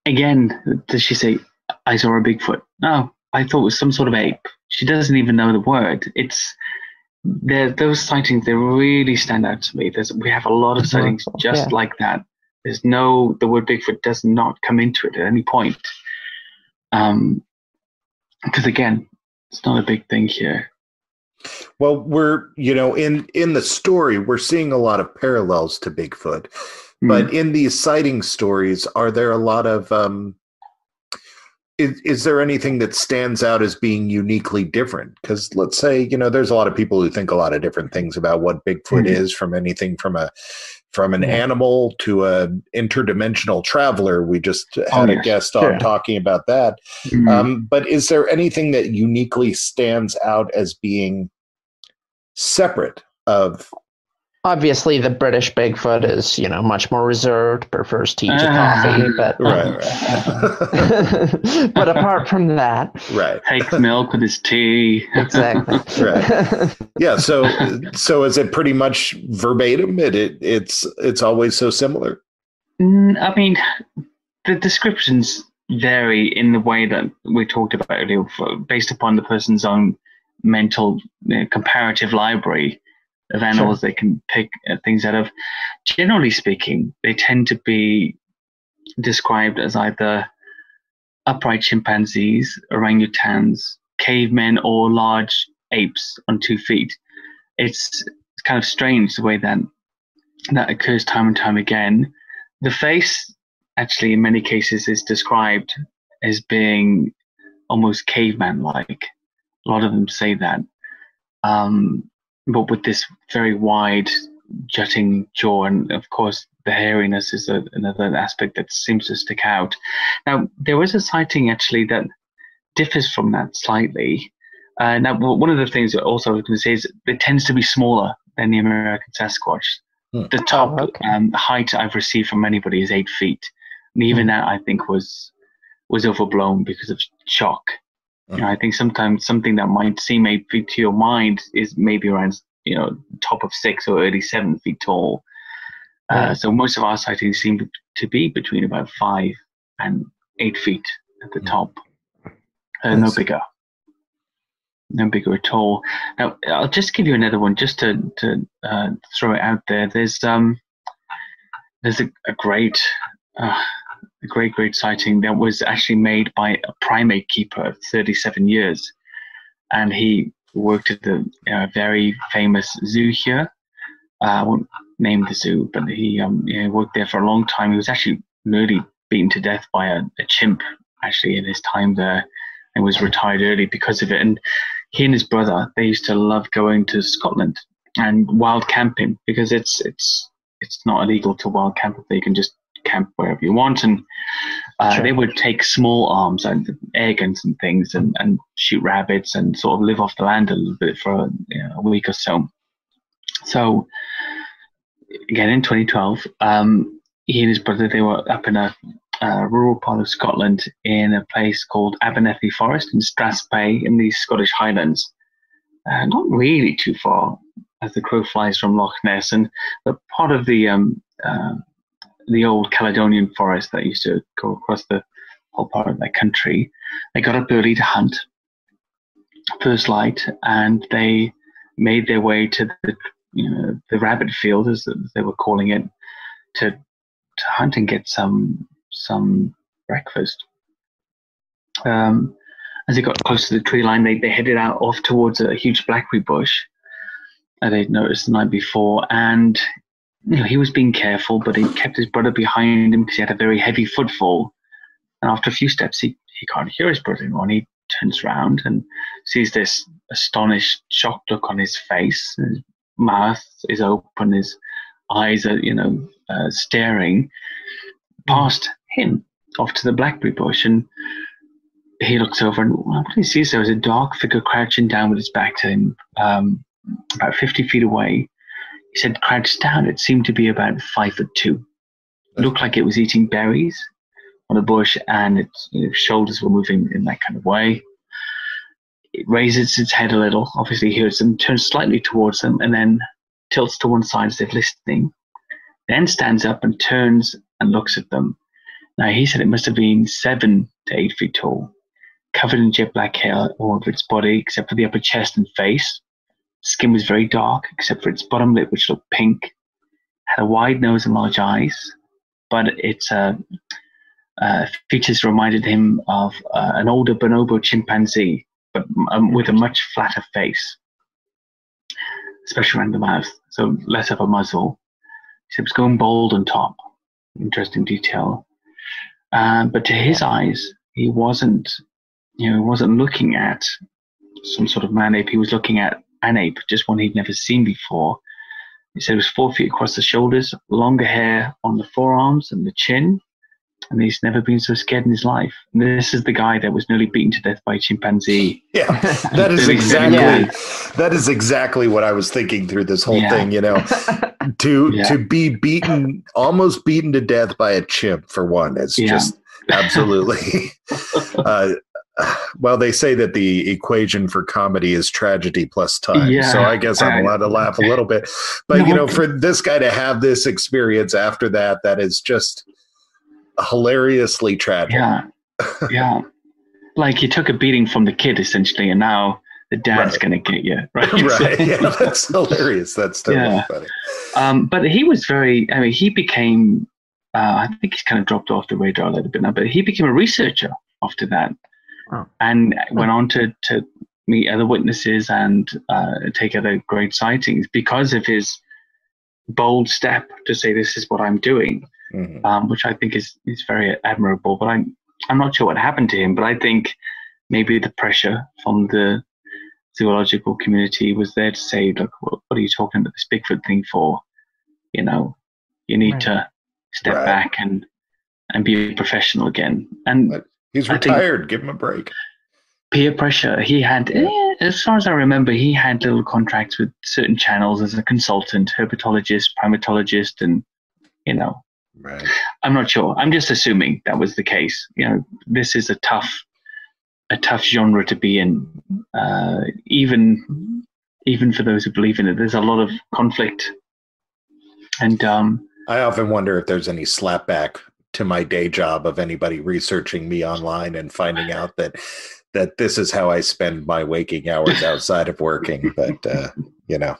Again, does she say, I saw a Bigfoot? No, I thought it was some sort of ape. She doesn't even know the word. It's there. Those sightings they really stand out to me. There's we have a lot of sightings just Yeah. like that. There's no the word Bigfoot does not come into it at any point. Um, because again, it's not a big thing here. Well, we're you know in in the story we're seeing a lot of parallels to Bigfoot, but in these sighting stories, are there a lot of um, is, is there anything that stands out as being uniquely different? Because let's say you know there's a lot of people who think a lot of different things about what Bigfoot Mhm. is, from anything from a from an Yeah. animal to a interdimensional traveler. We just had Oh, a guest on Sure. talking about that. Mm. Um, but is there anything that uniquely stands out as being separate of? Obviously, the British Bigfoot is, you know, much more reserved, prefers tea to Ah. coffee. But Right, right, but apart from that, right, takes milk with his tea. exactly. Right. yeah. So, so is it pretty much verbatim? It, it it's it's always so similar. Mm, I mean, the descriptions vary in the way that we talked about earlier, based upon the person's own mental uh, comparative library of animals they can pick uh, things out of. Generally speaking, they tend to be described as either upright chimpanzees, orangutans, cavemen, or large apes on two feet. It's, kind of strange the way that that occurs time and time again. The face, actually, in many cases, is described as being almost caveman like. A lot of them say that. Um, but with this very wide, jutting jaw, and of course, the hairiness is a, another aspect that seems to stick out. Now, there was a sighting actually that differs from that slightly. Uh, now, one of the things that also I was going to say is it tends to be smaller than the American Sasquatch. Hmm. The top Oh, okay. um, height I've received from anybody is eight feet, and even that I think was was overblown because of shock. You know, I think sometimes something that might seem eight feet to your mind is maybe around you know top of six or early seven feet tall. Uh, so most of our sightings seem to be between about five and eight feet at the Hmm. top, uh, no bigger, no bigger at all. Now I'll just give you another one just to to uh, throw it out there. There's um there's a, a great uh, a great great sighting that was actually made by a primate keeper of 37 years, and he worked at the uh, very famous zoo here. Uh, I won't name the zoo, but he um, you know, worked there for a long time. He was actually nearly beaten to death by a, a chimp actually in his time there, and was retired early because of it. And he and his brother they used to love going to Scotland and wild camping because it's it's it's not illegal to wild camp. You can just camp wherever you want, and uh, Sure. they would take small arms and guns and things, and, and shoot rabbits and sort of live off the land a little bit for you know, a week or so. So again, in 2012, um, he and his brother they were up in a, uh rural part of Scotland in a place called Abernethy Forest in Strathspey in the Scottish Highlands. Uh, not really too far as the crow flies from Loch Ness, and but part of the um, uh, the old Caledonian forest that used to go across the whole part of that country. They got up early to hunt first light, and they made their way to the you know the rabbit field as they were calling it to to hunt and get some some breakfast. Um, as they got close to the tree line, they, they headed out off towards a huge blackberry bush that they'd noticed the night before. And you know, he was being careful, but he kept his brother behind him because he had a very heavy footfall. And after a few steps, he, he can't hear his brother anymore. And he turns around and sees this astonished, shocked look on his face. His mouth is open, his eyes are, you know, uh, staring past him off to the blackberry bush. And he looks over and what he sees there is a dark figure crouching down with his back to him, um, about 50 feet away. He said, crouched down. It seemed to be about five foot two. It looked like it was eating berries on a bush, and its, its shoulders were moving in that kind of way. It raises its head a little, obviously hears them, turns slightly towards them, and then tilts to one side as if listening. Then stands up and turns and looks at them. Now, he said it must have been seven to eight feet tall, covered in jet black hair all over its body, except for the upper chest and face. Skin was very dark, except for its bottom lip, which looked pink. Had a wide nose and large eyes, but its uh, uh, features reminded him of uh, an older bonobo chimpanzee, but um, with a much flatter face, especially around the mouth, so less of a muzzle. So it was going bald on top. Interesting detail. Uh, but to his eyes, he wasn't, you know, he wasn't looking at some sort of man ape. He was looking at an ape, just one he'd never seen before. He said it was four feet across the shoulders, longer hair on the forearms and the chin, and he's never been so scared in his life. And this is the guy that was nearly beaten to death by a chimpanzee. Yeah, that is Very, very exactly Yeah. that is exactly what I was thinking through this whole Yeah. thing. You know, to Yeah. to be beaten, almost beaten to death by a chimp for one, is Yeah. just absolutely. uh, well, they say that the equation for comedy is tragedy plus time. Yeah. so I guess I'm allowed to laugh a little bit. But No, you know, for this guy to have this experience after that, that is just hilariously tragic. Yeah, yeah. Like you took a beating from the kid essentially, and now the dad's Right. going to get you. Right. right. Yeah, that's hilarious. That's totally Yeah. funny. Um, but he was very. I mean, he became. Uh, I think he's kind of dropped off the radar a little bit now, but he became a researcher after that, Oh. and went on to to meet other witnesses and uh, take other great sightings because of his bold step to say this is what I'm doing, Mhm. um, which I think is is very admirable. But I'm I'm not sure what happened to him, but I think maybe the pressure from the zoological community was there to say, look, what, what are you talking about this Bigfoot thing for? You know, you need Right. to step Right. back and and be a professional again. And But He's retired. Give him a break. peer pressure. He had, eh, as far as I remember, he had little contracts with certain channels as a consultant, herpetologist, primatologist, and you know, Right. I'm not sure. I'm just assuming that was the case. You know, this is a tough, a tough genre to be in. Uh, even, even for those who believe in it, there's a lot of conflict. And um, I often wonder if there's any slapback to my day job of anybody researching me online and finding out that that this is how I spend my waking hours outside of working. But uh, you know,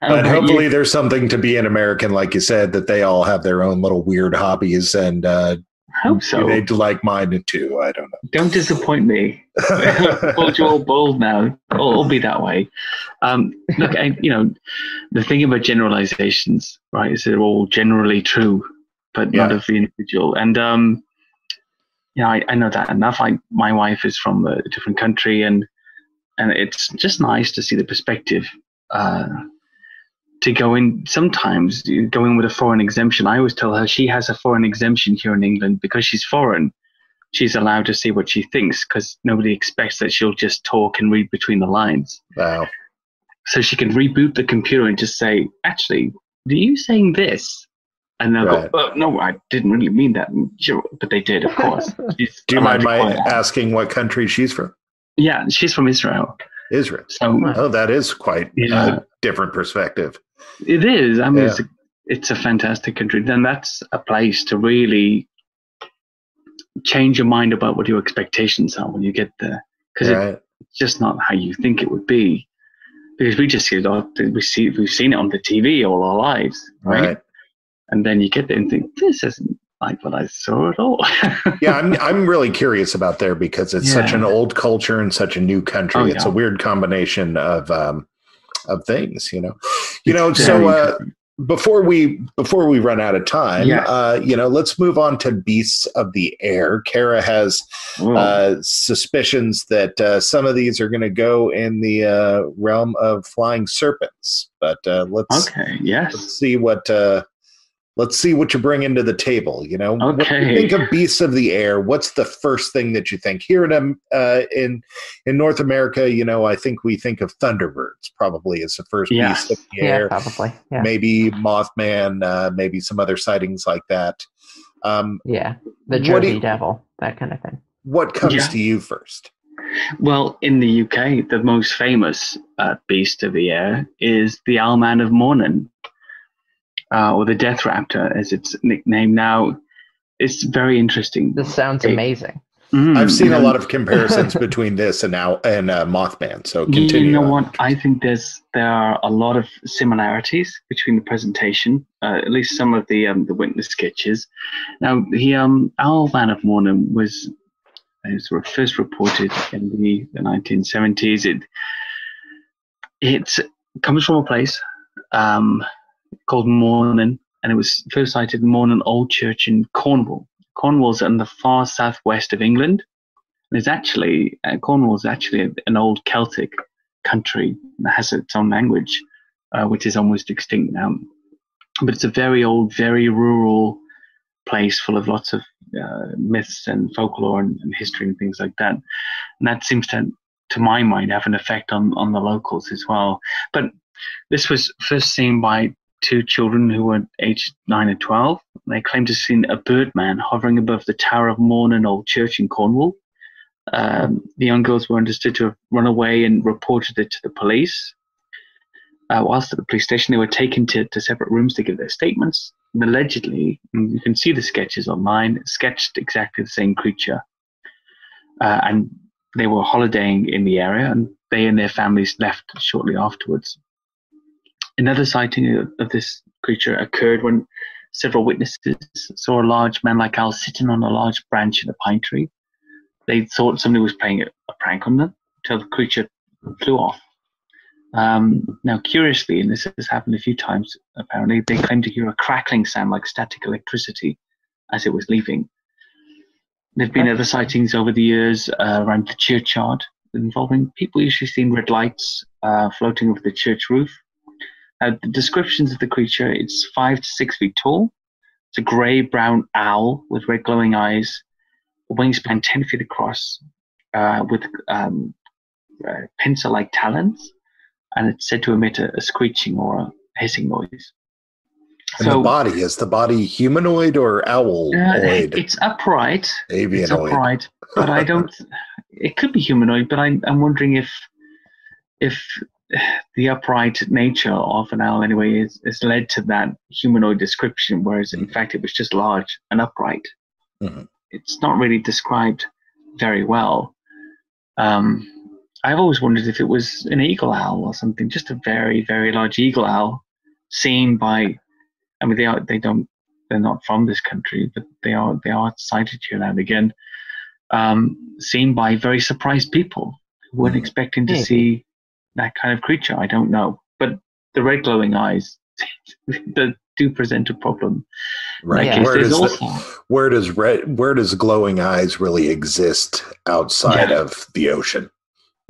but you? hopefully there's something to be an American, like you said, that they all have their own little weird hobbies, and uh, hope so. they'd like mine too. I don't know. Don't disappoint me. Told you all bold now. It'll be that way. Um, look, I, you know, the thing about generalizations, right, is they're all generally true, but not of the individual. And um, yeah, I, I know that enough. I, my wife is from a different country, and and it's just nice to see the perspective. Uh, to go in sometimes you go in with a foreign exemption. I always tell her she has a foreign exemption here in England because she's foreign she's allowed to say what she thinks because nobody expects that she'll just talk and read between the lines. wow. So she can reboot the computer and just say, actually, are you saying this? And they'll Right. go, oh, no, I didn't really mean that. But they did, of course. She's Do you mind my call asking what country she's from? Yeah, she's from Israel. Israel. So uh, Oh, that is quite Yeah. a different perspective. it is. I mean, Yeah. it's, a, it's a fantastic country. Then that's a place to really change your mind about what your expectations are when you get there. Because Right. it's just not how you think it would be because we just see it on, we see we've seen it on the TV all our lives, right? Right. And then you get there and think this isn't like what I saw at all. yeah, I'm I'm really curious about there because it's such an old culture and such a new country. Oh, It's a weird combination of um of things, you know. You know, so uh before we before we run out of time, Yeah. uh, you know, let's move on to beasts of the air. Kara has uh, suspicions that uh, some of these are going to go in the uh, realm of flying serpents, but uh, let's okay, yes. let's see what uh, let's see what you bring into the table. You know, when you think of beasts of the air, what's the first thing that you think? Here in um, uh, in in North America, you know, I think we think of thunderbirds probably as the first Yeah. beast of the Yeah, air. probably. Yeah. Maybe Mothman, uh, maybe some other sightings like that. Um, Yeah. The What Jersey you- Devil, that kind of thing. what comes Yeah. to you first? Well, in the UK, the most famous uh, beast of the air is the Owlman of Mawnan, uh, or the Death Raptor, as it's nicknamed now. It's very interesting. This sounds Hey. amazing. Mm, I've seen a lot of comparisons between this and now and uh, Mothman. So continue. You know on. what? I think there's there are a lot of similarities between the presentation, uh, at least some of the um, the witness sketches. Now, the um, Owlman of Mawnan was it was re- first reported in the, the 1970s. It it comes from a place um, called Mawnan, and it was first sighted in Old Church in Cornwall. Cornwall's in the far southwest of England. There's actually uh, Cornwall's actually an old Celtic country that has its own language, uh, which is almost extinct now. But it's a very old, very rural place full of lots of uh, myths and folklore and, and history and things like that. And that seems to, to my mind, have an effect on, on the locals as well. But this was first seen by two children who were aged 9 and 12. They claimed to have seen a birdman hovering above the Tower of Mawnan Old Church in Cornwall. Um, the young girls were understood to have run away and reported it to the police. Uh, whilst at the police station, they were taken to, to separate rooms to give their statements. And allegedly, and you can see the sketches online, sketched exactly the same creature. Uh, and they were holidaying in the area, and they and their families left shortly afterwards. Another sighting of, this creature occurred when several witnesses saw a large man like owl sitting on a large branch in a pine tree. They thought somebody was playing a, prank on them until the creature flew off. Um, now, curiously, and this has happened a few times apparently, they claim to hear a crackling sound like static electricity as it was leaving. There have been other sightings over the years uh, around the churchyard involving people usually seeing red lights uh, floating over the church roof. Uh, the descriptions of the creature it's five to six feet tall. It's a grey brown owl with red glowing eyes, a wingspan 10 feet across, uh, with um, uh, pincer-like talons, and it's said to emit a, a screeching or a hissing noise. And the body is the body humanoid or owloid? Uh, it's upright. Avianoid. It's upright, but I don't. it could be humanoid, but I'm I'm wondering if if the upright nature of an owl anyway is, is led to that humanoid description, whereas in fact it was just large and upright. Mm-hmm. It's not really described very well. Um, I've always wondered if it was an eagle owl or something, just a very, very large eagle owl seen by I mean, they are they don't they're not from this country, but they are they are sighted here and again, um, seen by very surprised people who weren't mm. expecting to see that kind of creature. I don't know, but the red glowing eyes do present a problem. Right. Yeah. Where, does the, where does red where does glowing eyes really exist outside yeah. of the ocean?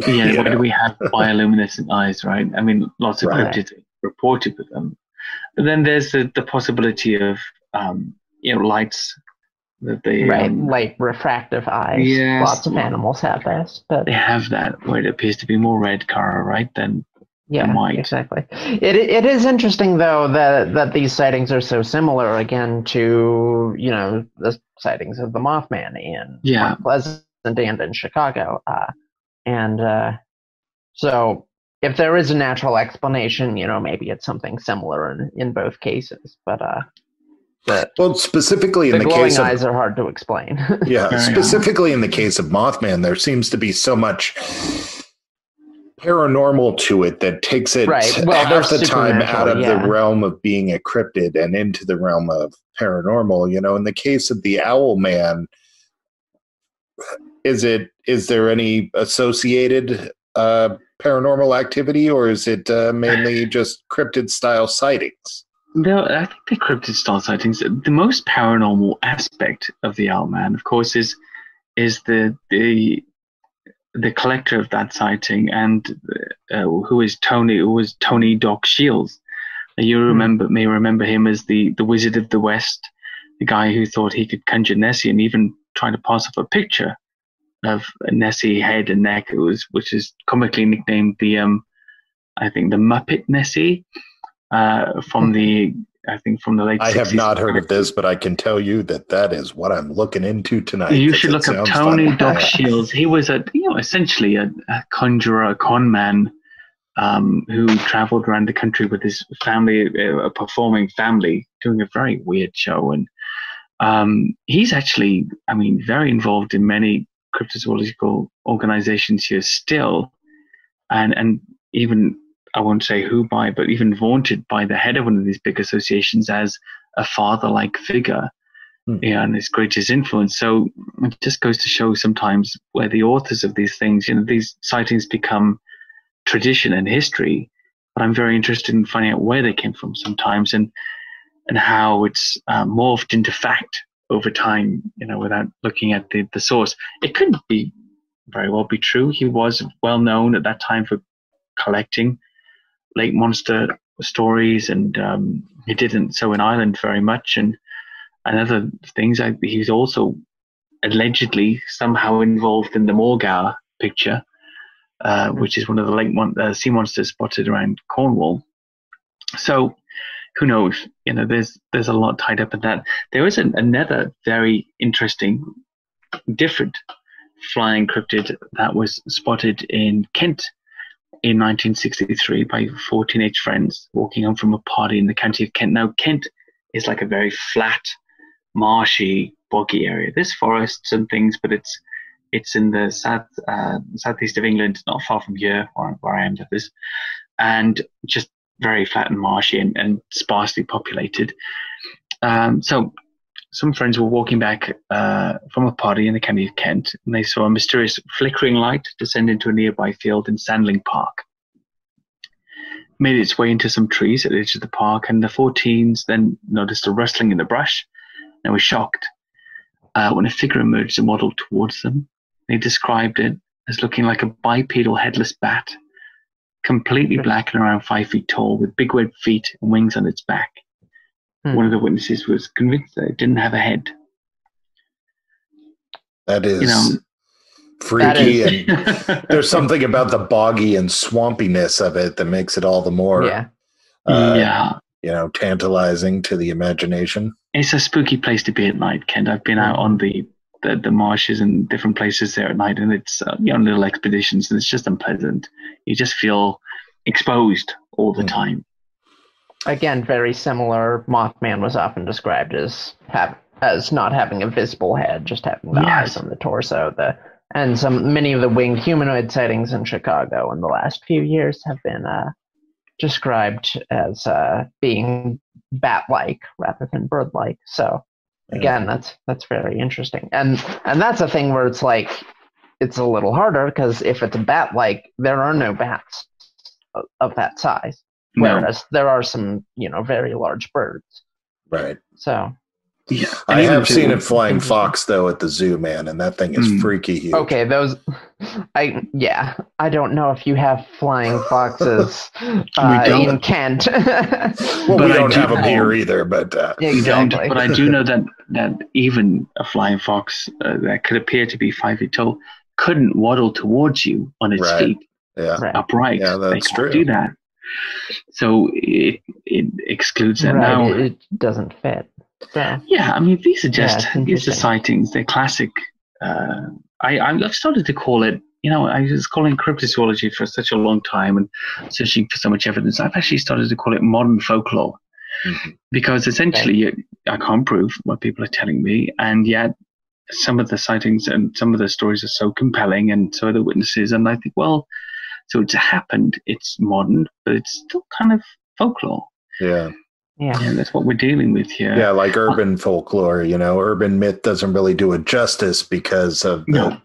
Yeah, where do we have bioluminescent eyes, right? I mean, lots of right. cryptids reported with them, but then there's the, the possibility of um, you know lights that they right um, light refractive eyes. Yes, lots of animals have this, but they have that where it appears to be more red color, right, than yeah, white. exactly. It it is interesting though that that these sightings are so similar again to you know the sightings of the Mothman in yeah. Pleasant and in Chicago, uh, and uh, so if there is a natural explanation, you know, maybe it's something similar in, in both cases. But uh, but well, specifically in the, the case of eyes are hard to explain. yeah, specifically in the case of Mothman, there seems to be so much paranormal to it that takes it right. well, half the time out of yeah. the realm of being a cryptid and into the realm of paranormal. You know, in the case of the Owl Man, is it is there any associated uh, paranormal activity, or is it uh, mainly just cryptid style sightings? No, I think the cryptid style sightings. The most paranormal aspect of the Owl Man, of course, is is the the the collector of that sighting and uh, who is Tony, who was Tony Doc Shiels? You hmm. remember may remember him as the the Wizard of the West, the guy who thought he could conjure Nessie and even trying to pass off a picture of Nessie head and neck, was, which is comically nicknamed the um, I think the Muppet Nessie uh, from the I think from the late. I 60s. have not heard of this, but I can tell you that that is what I'm looking into tonight. You should look up Tony Doc Shiels. He was a you know essentially a, a conjurer, a con man. Um, who traveled around the country with his family, a performing family, doing a very weird show. And um, he's actually, I mean, very involved in many cryptozoological organizations here still, and and even I won't say who by, but even vaunted by the head of one of these big associations as a father-like figure, mm. yeah, and his greatest influence. So it just goes to show sometimes where the authors of these things, you know, these sightings become tradition and history. But I'm very interested in finding out where they came from sometimes and and how it's uh, morphed into fact over time, you know, without looking at the, the source. It couldn't be very well be true. He was well known at that time for collecting lake monster stories, and um, he didn't so in Ireland very much, and and other things. I, he's also allegedly somehow involved in the Morgawr picture, uh, which is one of the lake mon- uh, sea monsters spotted around Cornwall. So who knows? You know, there's there's a lot tied up in that. There is an, another very interesting, different flying cryptid that was spotted in Kent in 1963 by four teenage friends walking home from a party in the county of Kent. Now, Kent is like a very flat, marshy, boggy area. There's forests and things, but it's it's in the south uh, southeast of England, not far from here, where, where I am. That is, and just very flat and marshy and, and sparsely populated. Um, so some friends were walking back uh, from a party in the county of Kent, and they saw a mysterious flickering light descend into a nearby field in Sandling Park. Made its way into some trees at the edge of the park, and the four teens then noticed a rustling in the brush and were shocked uh, when a figure emerged and waddled towards them. They described it as looking like a bipedal headless bat completely black and around five feet tall, with big red feet and wings on its back. Hmm. One of the witnesses was convinced that it didn't have a head. That is, you know, freaky is- and there's something about the boggy and swampiness of it that makes it all the more yeah. uh, yeah. you know tantalizing to the imagination It's a spooky place to be at night, Kent. I've been out on the, the, the marshes and different places there at night, and it's uh, you know little expeditions, and it's just unpleasant. You just feel exposed all the Mhm. time. Again, very similar. Mothman was often described as have as not having a visible head, just having the Yes. eyes on the torso. The and some many of the winged humanoid sightings in Chicago in the last few years have been uh, described as uh, being bat-like rather than bird-like. So again, that's that's very interesting, and and that's a thing where it's like it's a little harder because if it's a bat-like, there are no bats of, of that size. No. Whereas there are some, you know, very large birds. right So Yeah. i have if it seen a flying fox though at the zoo man and that thing is Mm. freaky huge okay, those I yeah, I don't know if you have flying foxes uh, don't. in Kent. well But we I don't do have them know- here either but uh, Yeah, You don't, but I do know that that even a flying fox uh, that could appear to be five feet tall couldn't waddle towards you on its Right. feet yeah Right. upright. Yeah, they that's can't true. do that. So it it excludes that right, now. it, it doesn't fit. So, Yeah, I mean these are just it's these are sightings. They're classic. Uh, I I've started to call it. You know, I was calling cryptozoology for such a long time and searching for so much evidence. I've actually started to call it modern folklore Mhm. because essentially you- I can't prove what people are telling me, and yet some of the sightings and some of the stories are so compelling, and so are the witnesses, and I think, well, so it's happened. It's modern, but it's still kind of folklore. yeah yeah. Yeah, that's what we're dealing with here. yeah like urban folklore you know urban myth doesn't really do it justice because of the, No.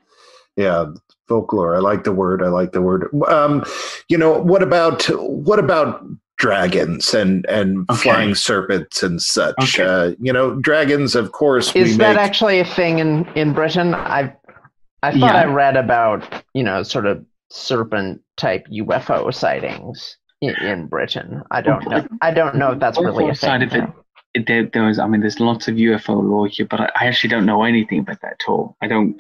yeah folklore i like the word i like the word um you know what about what about dragons and and Okay. flying serpents and such Okay. uh you know dragons of course Is we that make actually a thing in in Britain? I I thought Yeah. I read about, you know, sort of serpent type UFO sightings in, in Britain. I don't know. I don't know if that's really a side thing. of it. It- There, there was, I mean, there's lots of UFO lore here, but I, I actually don't know anything about that at all. I don't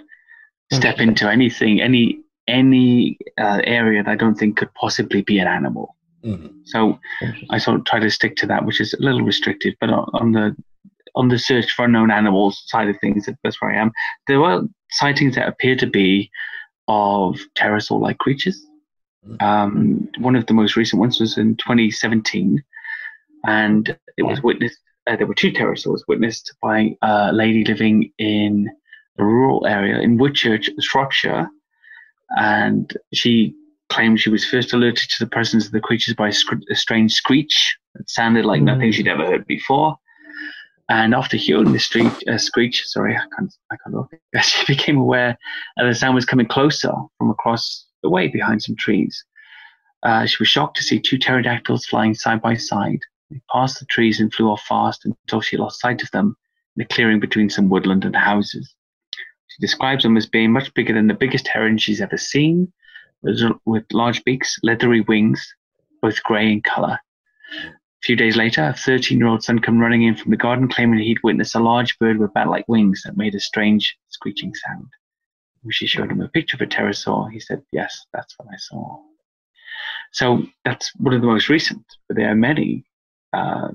step into anything, any any uh, area that I don't think could possibly be an animal. Mhm. So I sort of try to stick to that, which is a little restricted. But on, on the on the search for unknown animals side of things, that's where I am. There were sightings that appear to be of pterosaur-like creatures. Um, one of the most recent ones was in 2017, and it was witnessed. Uh, there were two pterosaurs witnessed by a lady living in a rural area in Woodchurch, Shropshire, and she claimed she was first alerted to the presence of the creatures by a, strange screech that sounded like nothing Mm. she'd ever heard before. And after hearing the street, uh, screech, sorry, I can't, I can't look, she became aware that the sound was coming closer from across the way behind some trees. Uh, she was shocked to see two pterodactyls flying side by side. They passed the trees and flew off fast until she lost sight of them in a clearing between some woodland and houses. She describes them as being much bigger than the biggest heron she's ever seen, with, with large beaks, leathery wings, both grey in colour. A few days later, a 13 year old son came running in from the garden claiming he'd witnessed a large bird with bat like wings that made a strange screeching sound. She showed him a picture of a pterosaur, he said, Yes, that's what I saw. So that's one of the most recent, but there are many uh,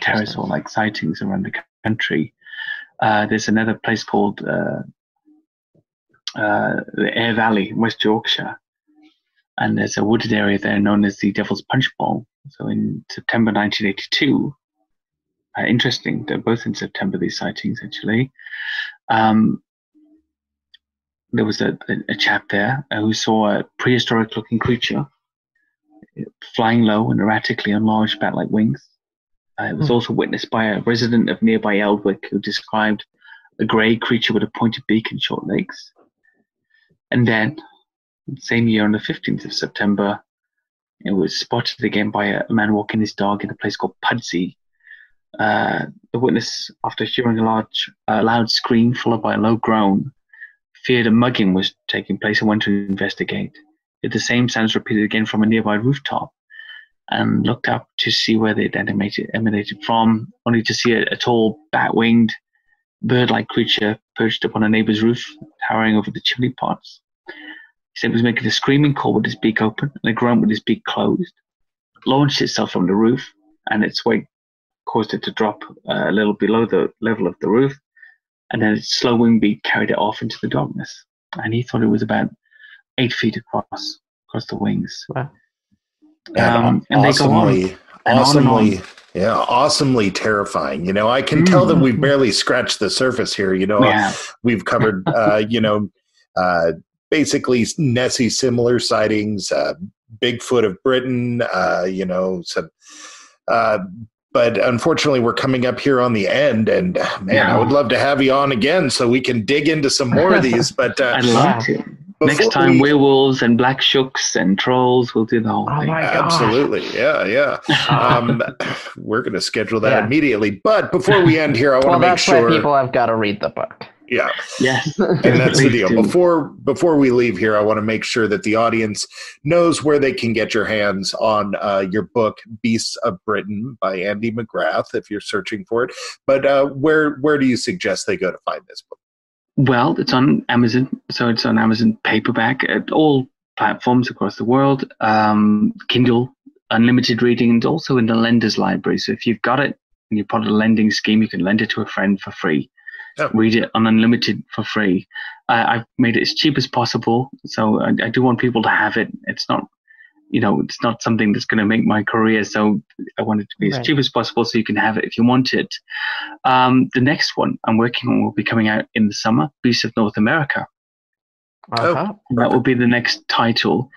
pterosaur like sightings around the country. Uh, there's another place called uh, uh, the Aire Valley in West Yorkshire, and there's a wooded area there known as the Devil's Punch Bowl. So in September 1982, uh, interesting, they're both in September, these sightings actually. Um, there was a, a, a chap there uh, who saw a prehistoric looking creature uh, flying low and erratically on large bat like wings. Uh, it was Hmm. also witnessed by a resident of nearby Eldwick who described a grey creature with a pointed beak and short legs. And then, same year on the 15th of September, it was spotted again by a, a man walking his dog in a place called Pudsey. Uh, the witness, after hearing a large, uh, loud scream followed by a low groan, feared a mugging was taking place and went to investigate. Yet the same sounds repeated again from a nearby rooftop and looked up to see where they'd emanated, emanated from, only to see a, a tall, bat winged, bird like creature perched upon a neighbor's roof, towering over the chimney pots. He said it was making a screaming call with its beak open and a grunt with its beak closed, launched itself from the roof, and its weight caused it to drop uh, a little below the level of the roof, and then its slow wing beat carried it off into the darkness. And he thought it was about eight feet across across the wings. Wow. Um, and they go on. awesomely, and on awesomely, on. yeah, awesomely terrifying. You know, I can tell that we've Mhm. barely scratched the surface here. You know, We have. we've covered, uh, you know, uh, basically Nessie similar sightings, uh, Bigfoot of Britain, uh, you know, some. Uh, but unfortunately, we're coming up here on the end, and uh, man, I would love to have you on again so we can dig into some more of these. But uh, I'd love to. Next time, we- werewolves and black shucks and trolls. We'll do the whole Oh thing. my gosh. absolutely, yeah, yeah. um, we're going to schedule that Yeah. immediately. But before we end here, I want to Well, make that's sure. why people have got to read the book. Yeah, yes. and that's the deal. Before before we leave here, I want to make sure that the audience knows where they can get your hands on uh, your book, "Beasts of Britain" by Andy McGrath, if you're searching for it. But uh, where where do you suggest they go to find this book? Well, it's on Amazon, so it's on Amazon paperback at all platforms across the world. Um, Kindle, unlimited reading, and also in the lender's library. So if you've got it and you're part of the lending scheme, you can lend it to a friend for free. Read it on unlimited for free. Uh, I've made it as cheap as possible, so I, I do want people to have it. It's not, you know, it's not something that's going to make my career. So I want it to be as cheap as possible, so you can have it if you want it. Um, the next one I'm working on will be coming out in the summer, Beasts of North America. Uh-huh. That will be the next title.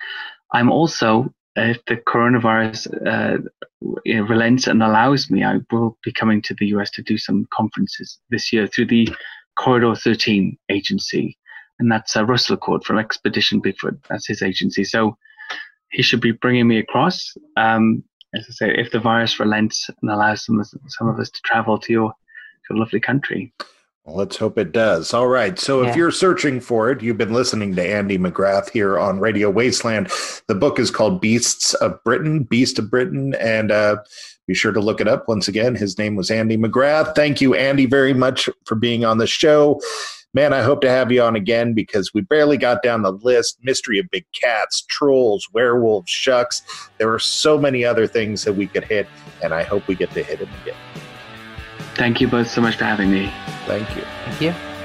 I'm also, if the coronavirus uh, relents and allows me, I will be coming to the US to do some conferences this year through the Corridor 13 agency. And that's uh, Russell Acord from Expedition Bigfoot. That's his agency. So he should be bringing me across. Um, as I say, if the virus relents and allows some, of- some of us to travel to your, your lovely country. Let's hope it does. All right. So if you're searching for it, you've been listening to Andy McGrath here on Radio Wasteland. The book is called Beasts of Britain, Beast of Britain, and uh, be sure to look it up. Once again, his name was Andy McGrath. Thank you, Andy, very much for being on the show. Man, I hope to have you on again because we barely got down the list. Mystery of big cats, trolls, werewolves, shucks. There are so many other things that we could hit, and I hope we get to hit them again. Thank you both so much for having me. Thank you. Thank you.